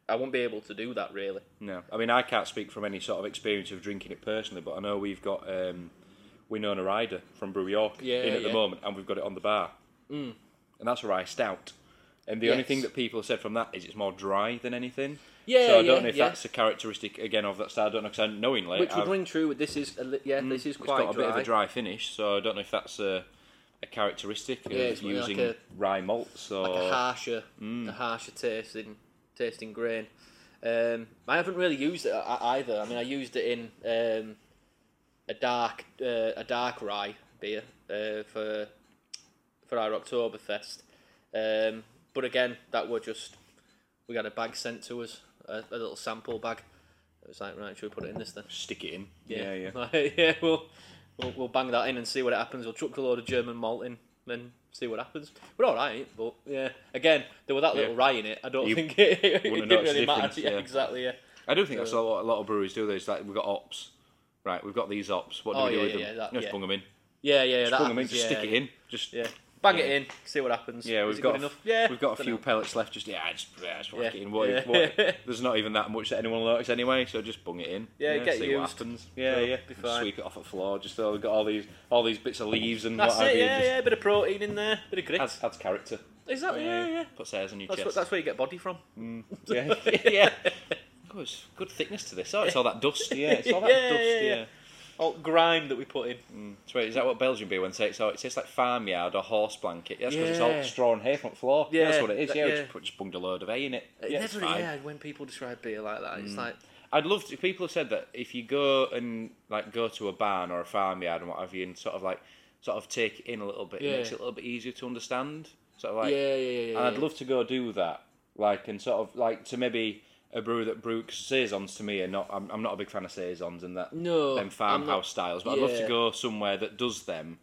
I wouldn't be able to do that really. No, I mean I can't speak from any sort of experience of drinking it personally, but I know we've got um, Winona Ryder from Brew York Yeah, in at the moment, and we've got it on the bar, mm. and that's a rye stout. And the only thing that people have said from that is it's more dry than anything. Yeah, so I don't yeah, know if yeah. that's a characteristic again of that style. I don't know because knowingly, Which would ring true. This is a li- yeah. This is it's quite got a dry. bit of a dry finish, so I don't know if that's a, a characteristic of Yeah, it's like using a- rye malts or like a harsher, Mm. a harsher tasting, tasting grain. Um, I haven't really used it uh, either. I mean, I used it in um, a dark, uh, a dark rye beer uh, for for our Oktoberfest. Um, but again, that were just we got a bag sent to us, a, a little sample bag. It was like, right, should we put it in this then? stick it in. Yeah, yeah. yeah. yeah, we'll, we'll we'll bang that in and see what happens. We'll chuck a load of German malt in and see what happens. We're all right, but yeah. Again, there were that little Yeah. rye in it. I don't You think it, it wouldn't didn't really the matter. Yeah, yeah. exactly. Yeah. I do think that's a lot, a lot of breweries do this. Like we've got ops, right? We've got these ops. What do Oh, we do yeah, with yeah, them? yeah, that- just yeah. bung them in. Yeah, yeah, yeah. Just that bung them in. happens, Just yeah, stick it in. Just Yeah. Bang it in. See what happens. Yeah, Is we've it got good enough. Yeah, we've got a dunno. few pellets left. Just yeah, just, yeah, just whack Yeah. it in. What, Yeah. what, there's not even that much that anyone notice anyway. So just bung it in. Yeah, get see what used. happens. Yeah, So, yeah. be Just fine. Sweep it off the floor. Just so we've got all these all these bits of leaves and That's what have it. you. Yeah, just yeah. A bit of protein in there. Bit of grit. Adds, adds character. exactly. Yeah, yeah. Puts hairs on your That's, chest. that's where you get body from. Mm. yeah, yeah. Oh, it's good thickness to this. Oh, it's all that dust. Yeah, it's all that Yeah, dust. yeah, Yeah. yeah. All grime that we put in. Mm. So wait, is that what Belgian beer when say it's, oh, it tastes like farmyard or horse blanket? That's because it's all straw and hay from the floor. Yeah, that's what it is. that- Yeah, we yeah. just, put, just bunged a load of hay in it. Yeah, it's never, fine. yeah, when people describe beer like that, it's mm. like, I'd love to. People have said that if you go and like go to a barn or a farmyard and what have you, and sort of like sort of take it in a little bit, it makes it a little bit easier to understand. Sort of like, yeah, yeah, yeah, yeah. and I'd yeah. love to go do that, like, and sort of like to maybe a brewer that brews saisons to me, and not. I'm, I'm not a big fan of saisons and that No, them farmhouse not- styles, but I'd love to go somewhere that does them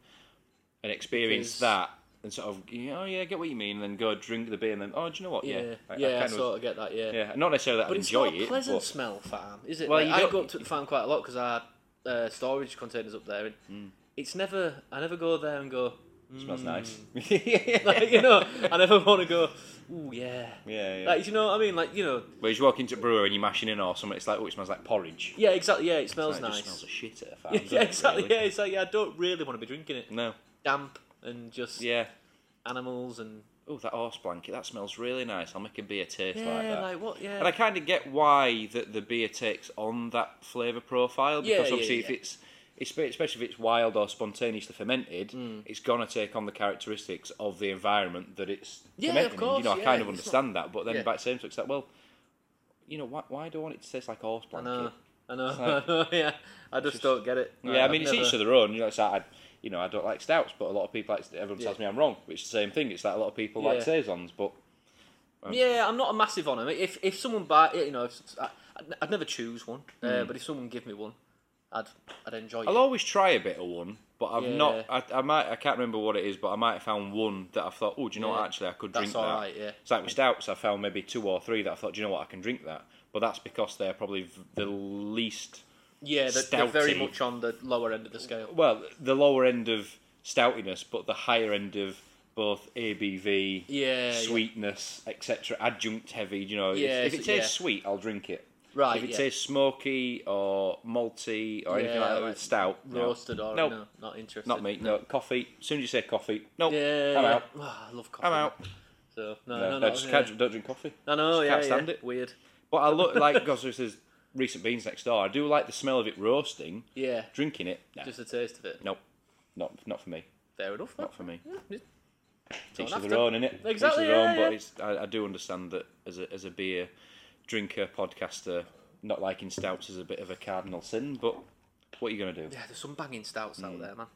and experience Because- that. And sort of, you know, oh yeah, I get what you mean, and then go drink the beer, and then, oh, do you know what? Yeah, Yeah, I, yeah, I, I kind of, sort of get that. Yeah, yeah, not necessarily that but I it's enjoy not a it, pleasant but smell farm, is it? Well, Like, I go up to the farm quite a lot because our uh, storage containers up there, and Hmm. it's never. I never go there and go. It smells nice. Mm. Like, you know, I never want to go. Ooh, yeah. Yeah, yeah. Like, you know what I mean? Like, you know, Where you walk into a brewer and you're mashing in or something, it's like, oh, it smells like porridge. yeah, exactly. Yeah, it smells Like, nice. It smells of shit at a farm. yeah, exactly. really? Yeah, it's like yeah, I don't really want to be drinking it. No. Damp and just Yeah. animals and Oh, that horse blanket, that smells really nice. I'll make a beer taste yeah, like that. like what? Yeah, And I kind of get why that the beer takes on that flavour profile because yeah, obviously if it's especially if it's wild or spontaneously fermented, Mm. it's gonna take on the characteristics of the environment that it's Yeah, of fermenting in. course, You know, I yeah, kind of understand that, but then yeah. by the same token, it's like, well, you know, why, why do I want it to taste like horse I blanket? know, I know, like- I know. Yeah, I just, don't get it. Yeah, I I've mean, it's never- each to their own. You know, it's like, I, you know, I don't like stouts, but a lot of people like. Everyone tells me I'm wrong, which is the same thing. It's like a lot of people like saisons, but Yeah, I'm not a massive on them. If if someone buy, you know, I, I'd- I'd never choose one. Uh, but if someone give me one, I'd I'd enjoy. I'll it. always try a bit of one. But I've Yeah. not. I, I might. I can't remember what it is, but I might have found one that I thought, oh, do you know what? Actually, I could That's drink all that. right. Yeah. It's like with stouts. I found maybe two or three that I thought, do you know what? I can drink that. But that's because they're probably v- the least. Yeah, they're, they're very much on the lower end of the scale. Well, the lower end of stoutiness, but the higher end of both ABV, Yeah, yeah. sweetness, etc. Adjunct heavy. You know, if- Yeah, if, so- it tastes yeah. sweet, I'll drink it. Right. if it yeah. tastes smoky or malty or anything like that like stout, no. roasted or Nope. no, not interested. Not me. No coffee. As soon as you say coffee, nope. Yeah, I'm yeah. out. Oh, I love coffee. I'm out. So no, No, no, I no. just yeah. can't, don't drink coffee. I know. just yeah, can't stand yeah. it. Weird. But I look like because there's recent beans next door. I do like the smell of it roasting. Yeah. Drinking it, nah, Just the taste of it. nope, not not for me. Fair enough. Not for me. Yeah. Each have to to. their own, innit? Exactly, Each to their yeah, own. yeah. But I, I do understand that as a as a beer drinker, podcaster, not liking stouts is a bit of a cardinal sin, but what are you going to do? Yeah, there's some banging stouts Mm. out there, man.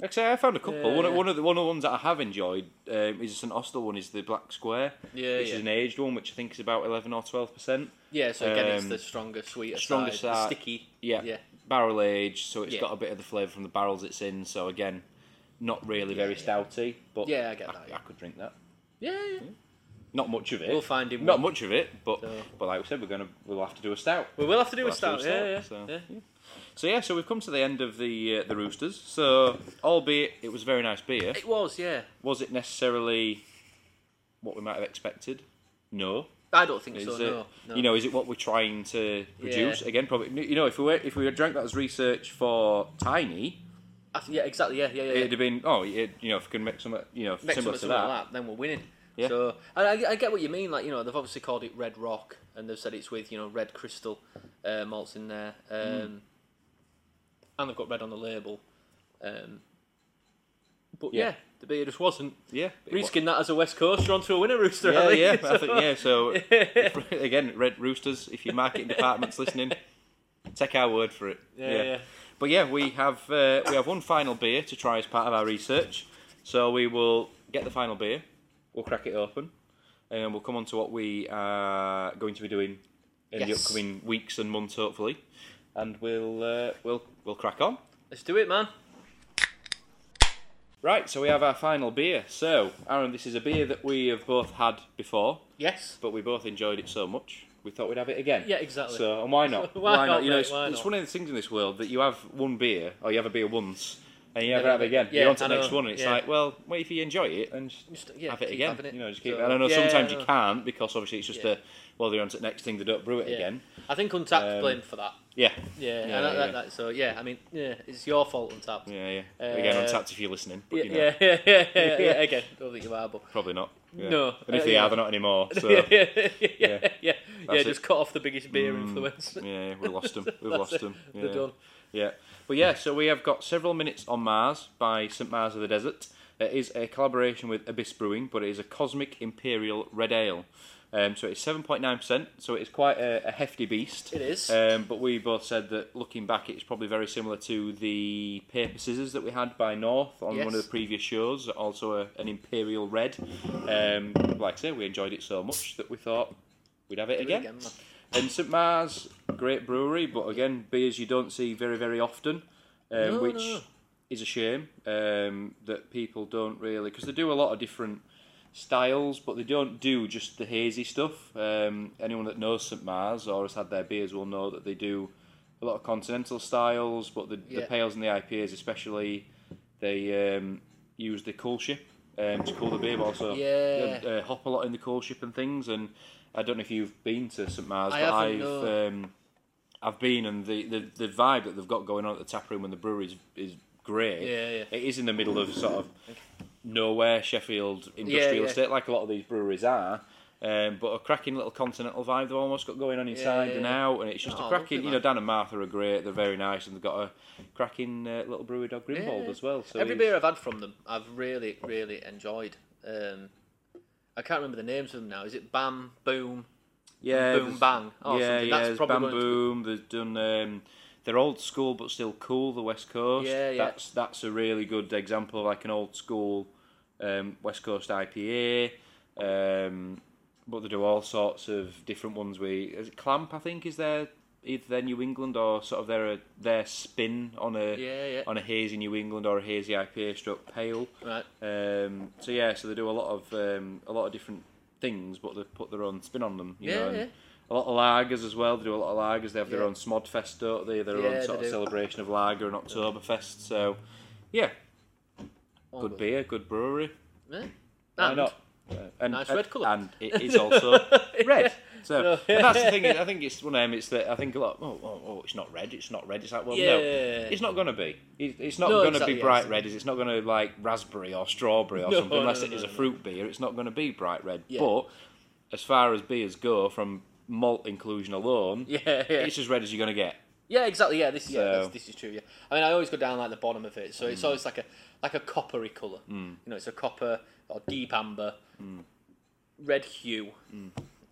Like I I found a couple. One, of, Yeah. one of the one of the ones that I have enjoyed um, is a St Austell one. Is the Black Square, Yeah, which yeah. is an aged one, which I think is about eleven or twelve percent. Yeah, so again, it's Um, the stronger, sweeter stronger side, the sticky. Yeah, Yeah. barrel aged, so it's got a bit of the flavour from the barrels it's in. So again, not really very stouty, but Yeah, I get that. I Yeah, could drink that. yeah. Yeah. Not much of it. We'll find him Not one. much of it, but So- but like we said, we're gonna we'll have to do a stout. We will have to do We'll a to stout. do a Yeah, yeah, so- yeah. So yeah, so we've come to the end of the uh, the roosters. So albeit it was a very nice beer, It was, yeah. was it necessarily what we might have expected? No. I don't think Is so. it, No, no. You know, is it what we're trying to produce? Yeah. Again, probably. You know, if we were, if we had drank that as research for tiny, I yeah, exactly. Yeah, yeah, yeah. it'd have been oh, it, you know, if we can make some, you know, Make similar to that. like that, then we're winning. Yeah. So I, I, I get what you mean. Like you know, they've obviously called it Red Rock, and they've said it's with you know red crystal uh, malts in there, um, Hmm. and they've got red on the label. Um, but Yeah. yeah. the beer just wasn't. Yeah. Reskin that as a West Coast, you're onto a winner rooster. Yeah, yeah, I think yeah. So again, red roosters. If your marketing department's listening, take our word for it. yeah, yeah. But yeah, we have uh, we have one final beer to try as part of our research. So we will get the final beer, we'll crack it open, and we'll come on to what we are going to be doing in the upcoming weeks and months, hopefully. And we'll uh, we'll we'll crack on. Let's do it, man. Right, so we have our final beer. So, Aaron, this is a beer that we have both had before, Yes. but we both enjoyed it so much we thought we'd have it again. Yeah, exactly. So, and why not? Why not, You know, it's, it's one of the things in this world that you have one beer, or you have a beer once, and you have it it. again. Yeah, You're on to the next know, one, and it's yeah. like, well, wait if you enjoy it and just yeah, have it again. it. You know, just keep. So- I know Yeah, sometimes I you know. can't because obviously it's just Yeah. a well, they're on to the next thing. They don't brew it Yeah. again. I think Untappd Um, blamed for that. Yeah, Yeah, Yeah, that, yeah. That, that, so yeah, I mean, yeah, it's your fault, Untappd. yeah, yeah. again, Uh, Untappd if you're listening, but Yeah, you know, yeah, yeah, yeah, yeah, yeah. Again, don't think you are, but probably not. Yeah. No, and if uh, they yeah. are, they're not anymore. So yeah, yeah, yeah, yeah, yeah, yeah, yeah. Just cut off the biggest beer Mm, influence. yeah, we lost them. We've lost them. They're done. Yeah, but yeah, so we have got several minutes on Mars by St Mars of the Desert. It is a collaboration with Abyss Brewing, but it is a Cosmic Imperial Red Ale. Um, so it's seven point nine percent. So it's quite a, a hefty beast. It is. Um, but we both said that looking back, it's probably very similar to the paper scissors that we had by North on one of the previous shows. Also a, an Imperial Red. Um, like I say, we enjoyed it so much that we thought we'd have it Do it again. again, man. And St Mars, great brewery, but again, beers you don't see very, very often, um, No, which no. is a shame um, that people don't really, because they do a lot of different styles, but they don't do just the hazy stuff. Um, anyone that knows St Mars or has had their beers will know that they do a lot of continental styles, but the, the Yeah. pales and the IPAs especially, they um, use the cool ship um, to cool the beer, but also Yeah. uh, hop a lot in the cool ship and things. And I don't know if you've been to St Mars, I but I've no. um, I've been, and the, the, the vibe that they've got going on at the tap room and the brewery is, is great. Yeah, yeah. It is in the middle of sort of nowhere Sheffield industrial yeah. estate, like a lot of these breweries are. Um, but a cracking little continental vibe they've almost got going on inside Yeah, and yeah. out, and it's just Oh, a cracking. you know. Dan and Martha are great; they're very nice, and they've got a cracking uh, little brewery dog Grimbold Yeah. as well. So Every beer I've had from them, I've really, really enjoyed. Um, I can't remember the names of them now. Is it Bam Boom? yeah, Boom Bang. Or yeah, something. yeah. That's there's probably Bam going to be- Boom. There's done. Um, they're old school but still cool. The West Coast. Yeah, yeah. That's that's a really good example of like an old school um, West Coast IPA. Um, but they do all sorts of different ones. We is it Clamp, I think, is their either their New England or sort of their their spin on a Yeah, yeah. on a hazy New England or a hazy IPA stroke pale. Right. Um, so yeah, so they do a lot of um, a lot of different things, but they put their own spin on them. You Yeah, know, and yeah. A lot of lagers as well. They do a lot of lagers. They have their Yeah. own Smodfest, don't they? Their own sort of do. celebration of lager and Oktoberfest. So yeah, All good beer, good brewery. Yeah. Why not? Uh, and, Nice and- red colour. and it is also red. So and that's the thing. I think it's one of them. It's that I think a lot. Oh, oh, oh, it's not red. It's not red. It's like well, no, Yeah. it's not going to be. It- It's not No, going to exactly, be yeah, bright red. Is it's not going to like raspberry or strawberry or No, something. Unless no, it is no, a no. fruit beer, it's not going to be bright red. Yeah. But as far as beers go, from malt inclusion alone, Yeah, yeah. it's as red as you're going to get. Yeah, exactly. Yeah, this yeah, So- that's, this is true. Yeah, I mean, I always go down like the bottom of it, so Mm. it's always like a like a coppery color. You know, it's a copper or deep amber, Mm. red hue.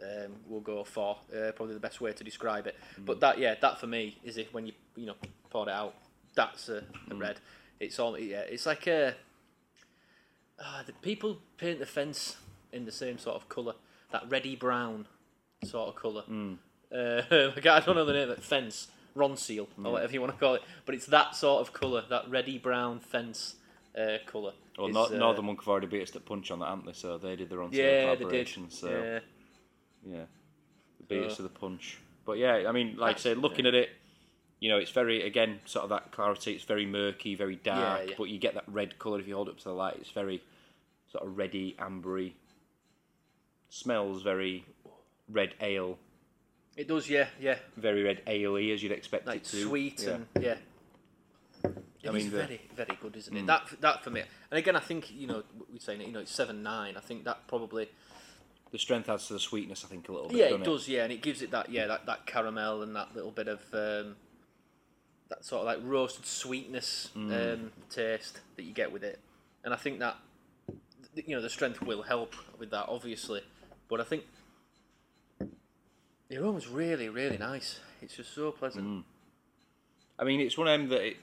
Um, will go for. Uh, probably the best way to describe it. But that, yeah, that for me is if when you you know pour it out, that's a, a red. It's all yeah. It's like a. Uh, the people paint the fence in the same sort of colour, that reddy brown sort of colour. Uh, I don't know the name of it. Fence, Ronseal, or whatever you want to call it. But it's that sort of colour, that reddy brown fence uh, colour. Well, is, uh, Northern Monk have already beat us at Punch on that, haven't they? So they did their own Yeah, they did. So Yeah. Yeah, beat us to the punch. But yeah, I mean, like I said, looking at it, you know, it's very again sort of that clarity. It's very murky, very dark, yeah. but you get that red colour if you hold it up to the light. It's very sort of reddy, ambery. Smells very red ale, It does, yeah, yeah. very red ale-y as you'd expect Like it to. sweet yeah. and yeah. It I mean, the- very, very good, isn't it? Mm. That that for me. And again, I think you know we're saying it. You know, it's seven nine. I think that probably the strength adds to the sweetness, I think, a little bit. yeah, doesn't it does. Yeah, and it gives it that yeah that, that caramel and that little bit of um, that sort of like roasted sweetness Mm. um, taste that you get with it. And I think that you know the strength will help with that, obviously. But I think the aroma's really, really nice. It's just so pleasant. Mm. I mean, it's one of them that it,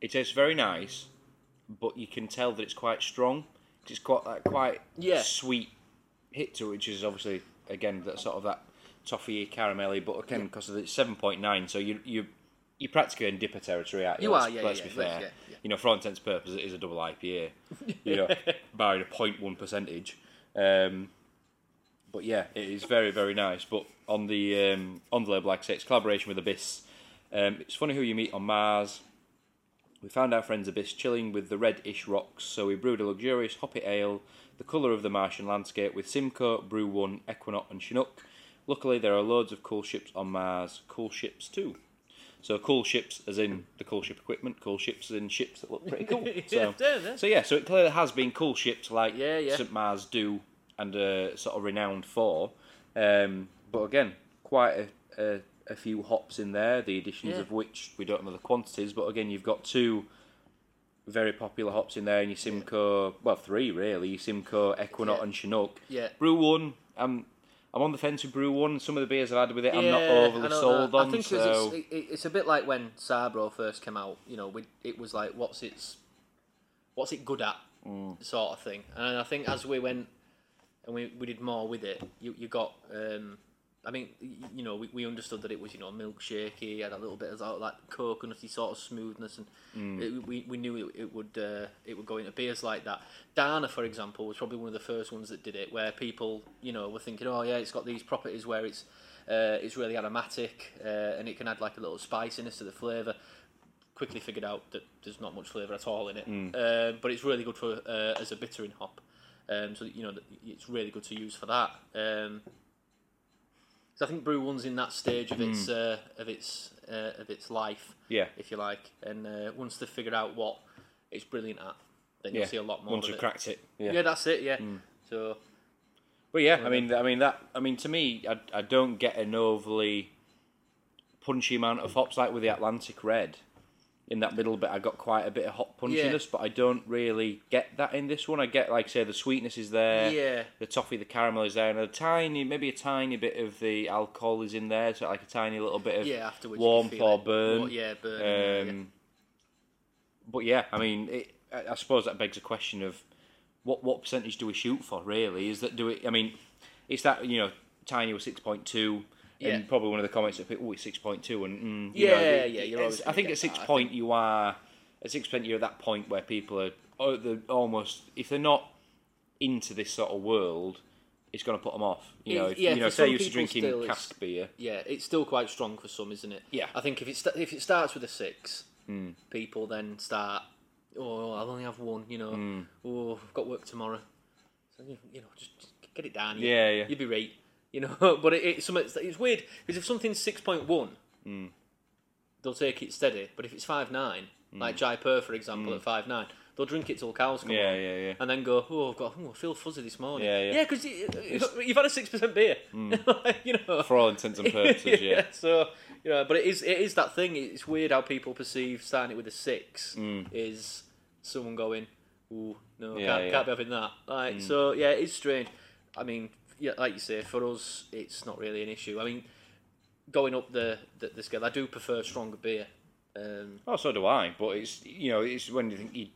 it tastes very nice, but you can tell that it's quite strong. It's got that quite Yeah. sweet hit to which is obviously again that sort of that toffee caramelly, but again because it's seven point nine, so you you you're practically in DIPA territory, aren't you? You let's, are, yeah, let's yeah, be yeah, fair. yeah. You know, for all intents and purposes, it is a double IPA. You know, barring a 0.1 percentage. Um, but yeah, it is very very nice. But on the um, on the label, like I say, it's collaboration with Abyss. Um, it's funny who you meet on Mars. We found our friends Abyss chilling with the reddish rocks, so we brewed a luxurious hoppy ale, the colour of the Martian landscape, with Simcoe, Bru-1, Equinox, and Chinook. Luckily, there are loads of cool ships on Mars, cool ships too. So cool ships, as in the cool ship equipment, cool ships as in ships that look pretty cool. So, Yeah, yeah. so yeah, so it clearly has been cool ships like Yeah, yeah. St Mars do and are sort of renowned for. Um, but again, quite a, a, a few hops in there, the additions Yeah. of which we don't know the quantities. But again, you've got two very popular hops in there, and your Simcoe, well, three really, your Simcoe, Equinox, Yeah. and Chinook. Yeah. Bru-1, I'm, I'm on the fence with Bru-1. Some of the beers I've had with it, I'm not Yeah, overly know sold that. on. I think 'cause so it's, it, it's a bit like when Sabro first came out. You know, we, it was like, what's its, what's it good at, Mm. sort of thing. And I think as we went and we, we did more with it, you you got. Um, I mean, you know, we, we understood that it was you know milkshakey, had a little bit of that, like coconutty sort of smoothness, and Mm. it, we, we knew it, it would uh, it would go into beers like that. Dana, for example, was probably one of the first ones that did it, where people you know were thinking, oh yeah, it's got these properties where it's uh, it's really aromatic uh, and it can add like a little spiciness to the flavour. Quickly figured out that there's not much flavour at all in it, uh, but it's really good for uh, as a bittering hop. Um, so you know it's really good to use for that. Um, so I think Bru-1's in that stage of its uh, of its uh, of its life, yeah, if you like. And uh, once they figure out what it's brilliant at, then yeah. you'll see a lot more Once it. cracked it, yeah. Yeah, that's it. Yeah. So But yeah, I mean, I mean that. I mean, to me, I, I don't get an overly punchy amount of hops like with the Atlantic Red. In that middle bit, I got quite a bit of hot punchiness, but I don't really get that in this one. I get, like, say, the sweetness is there, yeah, the toffee, the caramel is there, and a tiny, maybe a tiny bit of the alcohol is in there, so like a tiny little bit of yeah. Afterwards, warmth you can feel or burn. Well, yeah, burn. yeah, yeah. Um, But yeah, I mean, it, I I suppose that begs a question of what what percentage do we shoot for? Really, is that do it? I mean, it's that you know, tiny was six point two. Yeah. And probably one of the comments that people, oh it's six point two and mm, you Yeah, know, it- yeah, you're always I think at six that, point you are at six percent you're at that point where people are oh they're almost if they're not into this sort of world, it's going to put them off. You know, if, yeah, you know, for if they're used to drinking still cask beer. Yeah, it's still quite strong for some, isn't it? Yeah. I think if it if it starts with a six, Hmm. people then start. Oh, I'll only have one. You know. Hmm. Oh, I've got work tomorrow. So you you know, just, just get it down. Yeah, yeah. You'd be right. You know, but it, it's. It's, it's weird because if something's six point one, Hmm. they'll take it steady. But if it's five nine, like Jaipur for example at five nine, they'll drink it till cows come Hmm. Yeah, home. yeah, yeah. And then go, oh, I've got, oh, I feel fuzzy this morning. Yeah, yeah. Yeah, because you, you've had a six percent beer. you know, For all intents and purposes, yeah. So you know, but it is it is that thing. It's weird how people perceive starting it with a six Mm. is someone going, "Ooh, no, Yeah, can't, yeah. Mm. can't be having that." Like, so yeah, it is strange. I mean, yeah, like you say, for us, it's not really an issue. I mean, going up the the, the scale, I do prefer stronger beer. Um, Oh, so do I. But it's you know it's when you think you,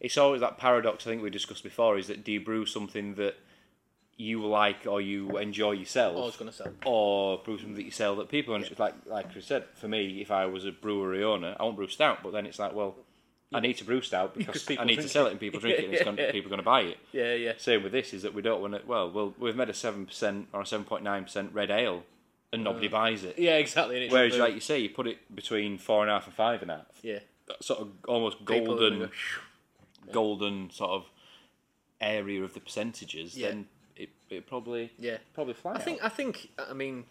it's always that paradox. I think we discussed before is that do you brew something that you like or you enjoy yourself, I was going to say, or brew something that you sell that people. And it's like like Chris said, for me, if I was a brewery owner, I won't brew stout. But then it's like, well, I need to brew stout because Because I need to sell it and people drink it, and it's gonna, people are going to buy it. yeah, yeah, Same with this is that we don't want to. Well, well, we've made a seven percent or a seven point nine percent red ale, and nobody mm. buys it. yeah, exactly. Whereas, like you say, you put it between four and a half and five and a half. yeah, That sort of almost golden, go, golden sort of area of the percentages. Yeah. Then it, it probably yeah. probably fly. I out. think I think I mean,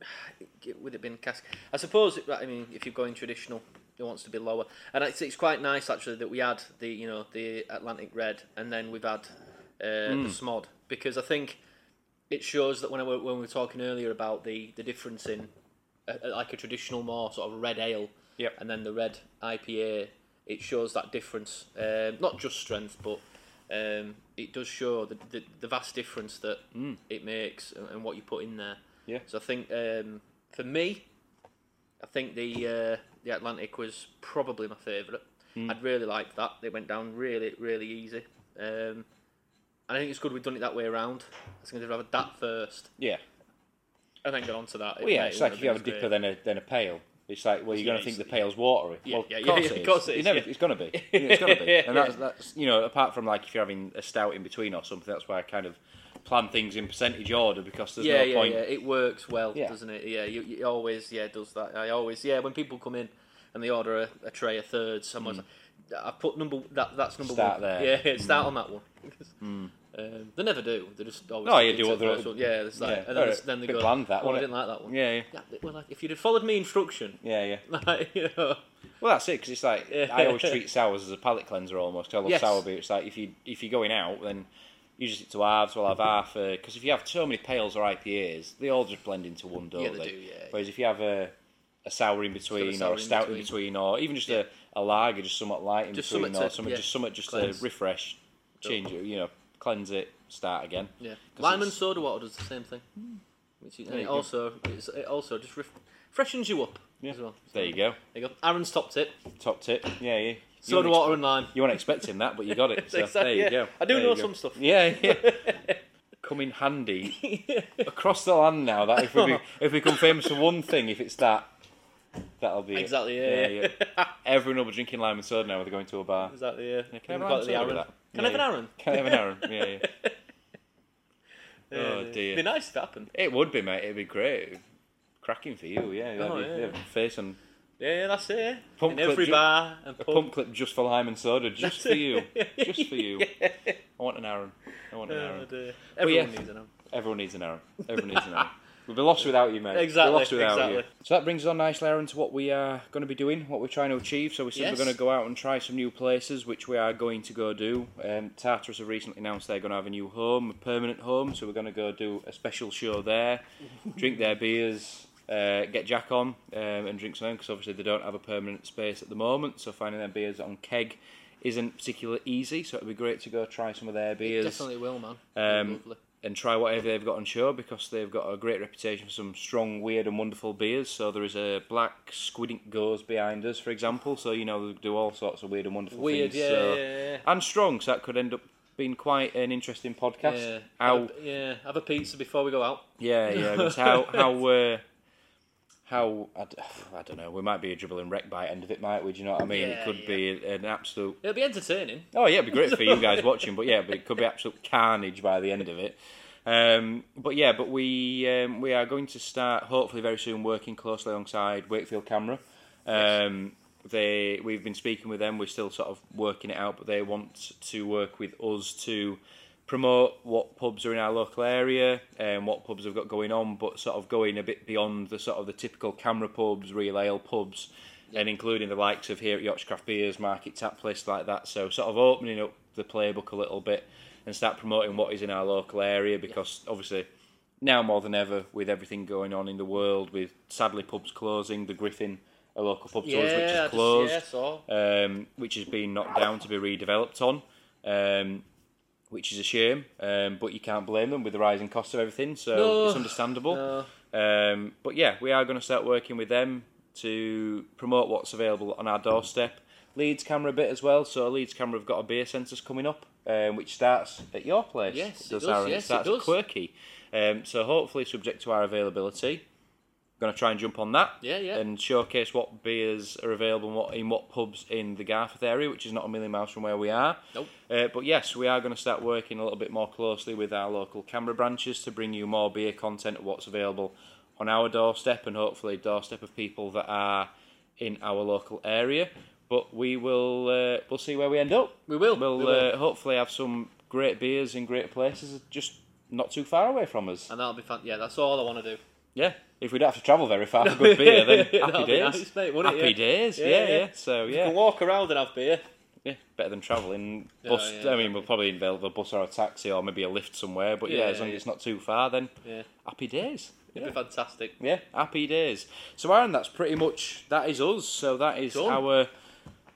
with it being cask, I suppose. I mean, if you're going traditional, it wants to be lower, and it's, it's quite nice actually that we had the you know the Atlantic Red, and then we've had uh, Hmm. the Smod because I think it shows that when I, when we were talking earlier about the the difference in uh, like a traditional more sort of red ale, Yep. and then the red IPA, it shows that difference. Um, not just strength, but um, it does show the, the, the vast difference that it makes and, and what you put in there. Yeah. So I think um, for me, I think the uh, the Atlantic was probably my favourite. I'd really liked that. It went down really really easy. Um, and I think it's good we've done it that way around. I was going to rather that first yeah. and then get on to that. Well, yeah, it's like if you have a DIPA then a then a pale. It's like well, you're Yeah, going to think the pale's watery. Yeah, well, yeah, yeah, yeah, it of course It's never- yeah. It's going to be. It's going to be. And Yeah. that's that's you know apart from like if you're having a stout in between or something, that's why I kind of plan things in percentage order because there's yeah, no yeah, point. yeah. It works well, Yeah. doesn't it? Yeah, you, you always yeah does that. I always yeah when people come in and they order a, a tray of thirds, someone's like, I put number that that's number Mm. Start one. there. Yeah, start on that one. um, they never do. They just always. No, you do what the one. Yeah, it's like, yeah. and then, Alright, it's- then they go. bland that, oh, I didn't like that one. Yeah, yeah, Yeah, well, like if you'd have followed me instruction, yeah, yeah. like you know, Well, that's it because it's like I always treat sours as a palate cleanser almost. 'cause I love Yes. sour beer. It's like if you if you're going out, then you just stick to halves. We'll have half uh, because if you have so many pales or IPAs, they all just blend into one, don't Yeah, they do, yeah. Whereas if you have a a sour in between sour or a stout in between. between, or even just Yeah. a, a lager, just somewhat light in Just between, something or something yeah, just something just cleanse. to refresh, change it, you know, cleanse it, start again. Yeah, Lime and soda water does the same thing. Which is, and it also it's, it also just ref- freshens you up Yeah. as well. There you go, There you go. Aaron's top tip: top tip. Yeah, yeah. Soda water and lime. You weren't expecting that, but you got it. So Exactly, there you yeah. go. I do There know some stuff. Yeah, yeah. Come in handy across the land now. That if we be, if we become famous for one thing, if it's that, that'll be it. Exactly, yeah, yeah. Everyone will be drinking lime and soda now when they're going to a bar. Exactly. Yeah. Yeah, can I have We've a got lime the soda with Aaron. Can Yeah, I have an yeah. Aaron? Can I have an Aaron? Yeah, yeah. Yeah, Oh, dear. It'd be nice if it happened. It would be, mate. It'd be great. Cracking for you, yeah. Oh, yeah, yeah, yeah. Face and Yeah, that's it. Pump In every ju- bar and a pump clip just for lime and soda, just for you, just for you. Yeah. I want an Aaron. I want an Oh, Aaron. Everyone yeah. needs an Aaron. Everyone needs an Aaron. Everyone needs an Aaron. We'd be lost without you, mate. Exactly, We're lost without you. exactly. So that brings us on nicely, Aaron, to what we are going to be doing, what we're trying to achieve. So we said Yes. we're going to go out and try some new places, which we are going to go do. Um, Tartarus have recently announced they're going to have a new home, a permanent home. So we're going to go do a special show there, drink their beers, uh, get Jack on, um, and drink some because obviously they don't have a permanent space at the moment. So finding their beers on keg isn't particularly easy. So it'd be great to go try some of their beers Definitely will, man. Um, and try whatever they've got on show because they've got a great reputation for some strong, weird, and wonderful beers. So there is a black Squidink Goes behind us, for example. So you know they do all sorts of weird and wonderful Weird, things. yeah, so- yeah, yeah. and strong. So that could end up being quite an interesting podcast. Yeah. How Have a, yeah. Have a pizza before we go out. yeah yeah, how how uh, how I don't know. We might be a dribbling wreck by the end of it, might we? Do you know what I mean? it could yeah. be an absolute It'll be entertaining. Oh yeah, it'd be great for you guys watching, but yeah, but it could be absolute carnage by the end of it. Um, but yeah, but we um, we are going to start hopefully very soon working closely alongside Wakefield CAMRA. Um, they we've been speaking with them. We're still sort of working it out, but they want to work with us to promote what pubs are in our local area and what pubs have got going on, but sort of going a bit beyond the sort of the typical CAMRA pubs, real ale pubs, and including the likes of here at Yorkshire Craft Beers, Market Tap List like that. So sort of opening up the playbook a little bit and start promoting what is in our local area because obviously now more than ever with everything going on in the world with sadly pubs closing, the Griffin, a local pub to us, which is just- closed yeah, so. um, which has been knocked down to be redeveloped on. Um, which is a shame. Um, but you can't blame them with the rising cost of everything, so No. it's understandable. No. Um, but yeah, we are going to start working with them to promote what's available on our doorstep. Leeds CAMRA a bit as well. So Leeds CAMRA have got a beer census coming up, um, which starts at your place. Yes, it does, does, Aaron. yes, it it does. Quirky. Um, so hopefully, subject to our availability, going to try and jump on that. Yeah, yeah. And showcase what beers are available and what, in what pubs in the Garforth area, which is not a million miles from where we are. Nope. Uh, but yes, we are going to start working a little bit more closely with our local CAMRA branches to bring you more beer content of what's available on our doorstep and hopefully doorstep of people that are in our local area. But we will uh, we'll see where we end up. We will. We'll we will. Uh, hopefully have some great beers in great places, just not too far away from us. and that'll be fun. Yeah, that's all I want to do. Yeah, if we don't have to travel very far for a good beer, then happy days. nice, mate, it? happy Yeah. days. Yeah, Yeah, yeah. yeah. So You can walk around and have beer. yeah, better than travelling. Yeah, Bus. yeah, I mean, we'll probably involve a bus or a taxi or maybe a lift somewhere. But yeah, Yeah, as long yeah. as it's not too far, then Yeah, happy days. it'd be fantastic. Yeah, happy days. So Aaron, that's pretty much that is us. So that is Done. our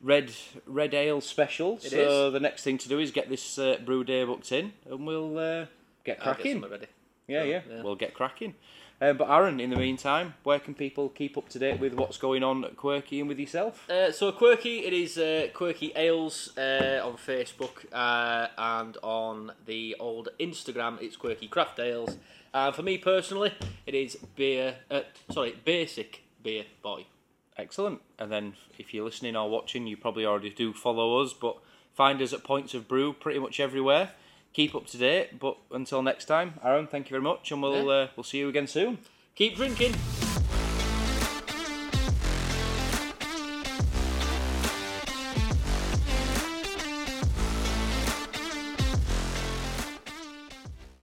red red ale special. It so the next thing to do is get this uh, brew day booked in, and we'll uh, get I'll get cracking. ready. yeah, yeah, yeah. we'll get cracking. Uh, but Aaron, in the meantime, where can people keep up to date with what's going on at Quirky and with yourself? Uh, so quirky, it is uh, quirky ales uh, on Facebook uh, and on the old Instagram. It's quirky craft ales. And for me personally, it is beer. Uh, sorry, basic beer boy. Excellent. And then if you're listening or watching, you probably already do follow us, but find us at Points of Brew pretty much everywhere. Keep up to date. But until next time, Aaron, thank you very much, and we'll Yeah. uh, we'll see you again soon. Keep drinking.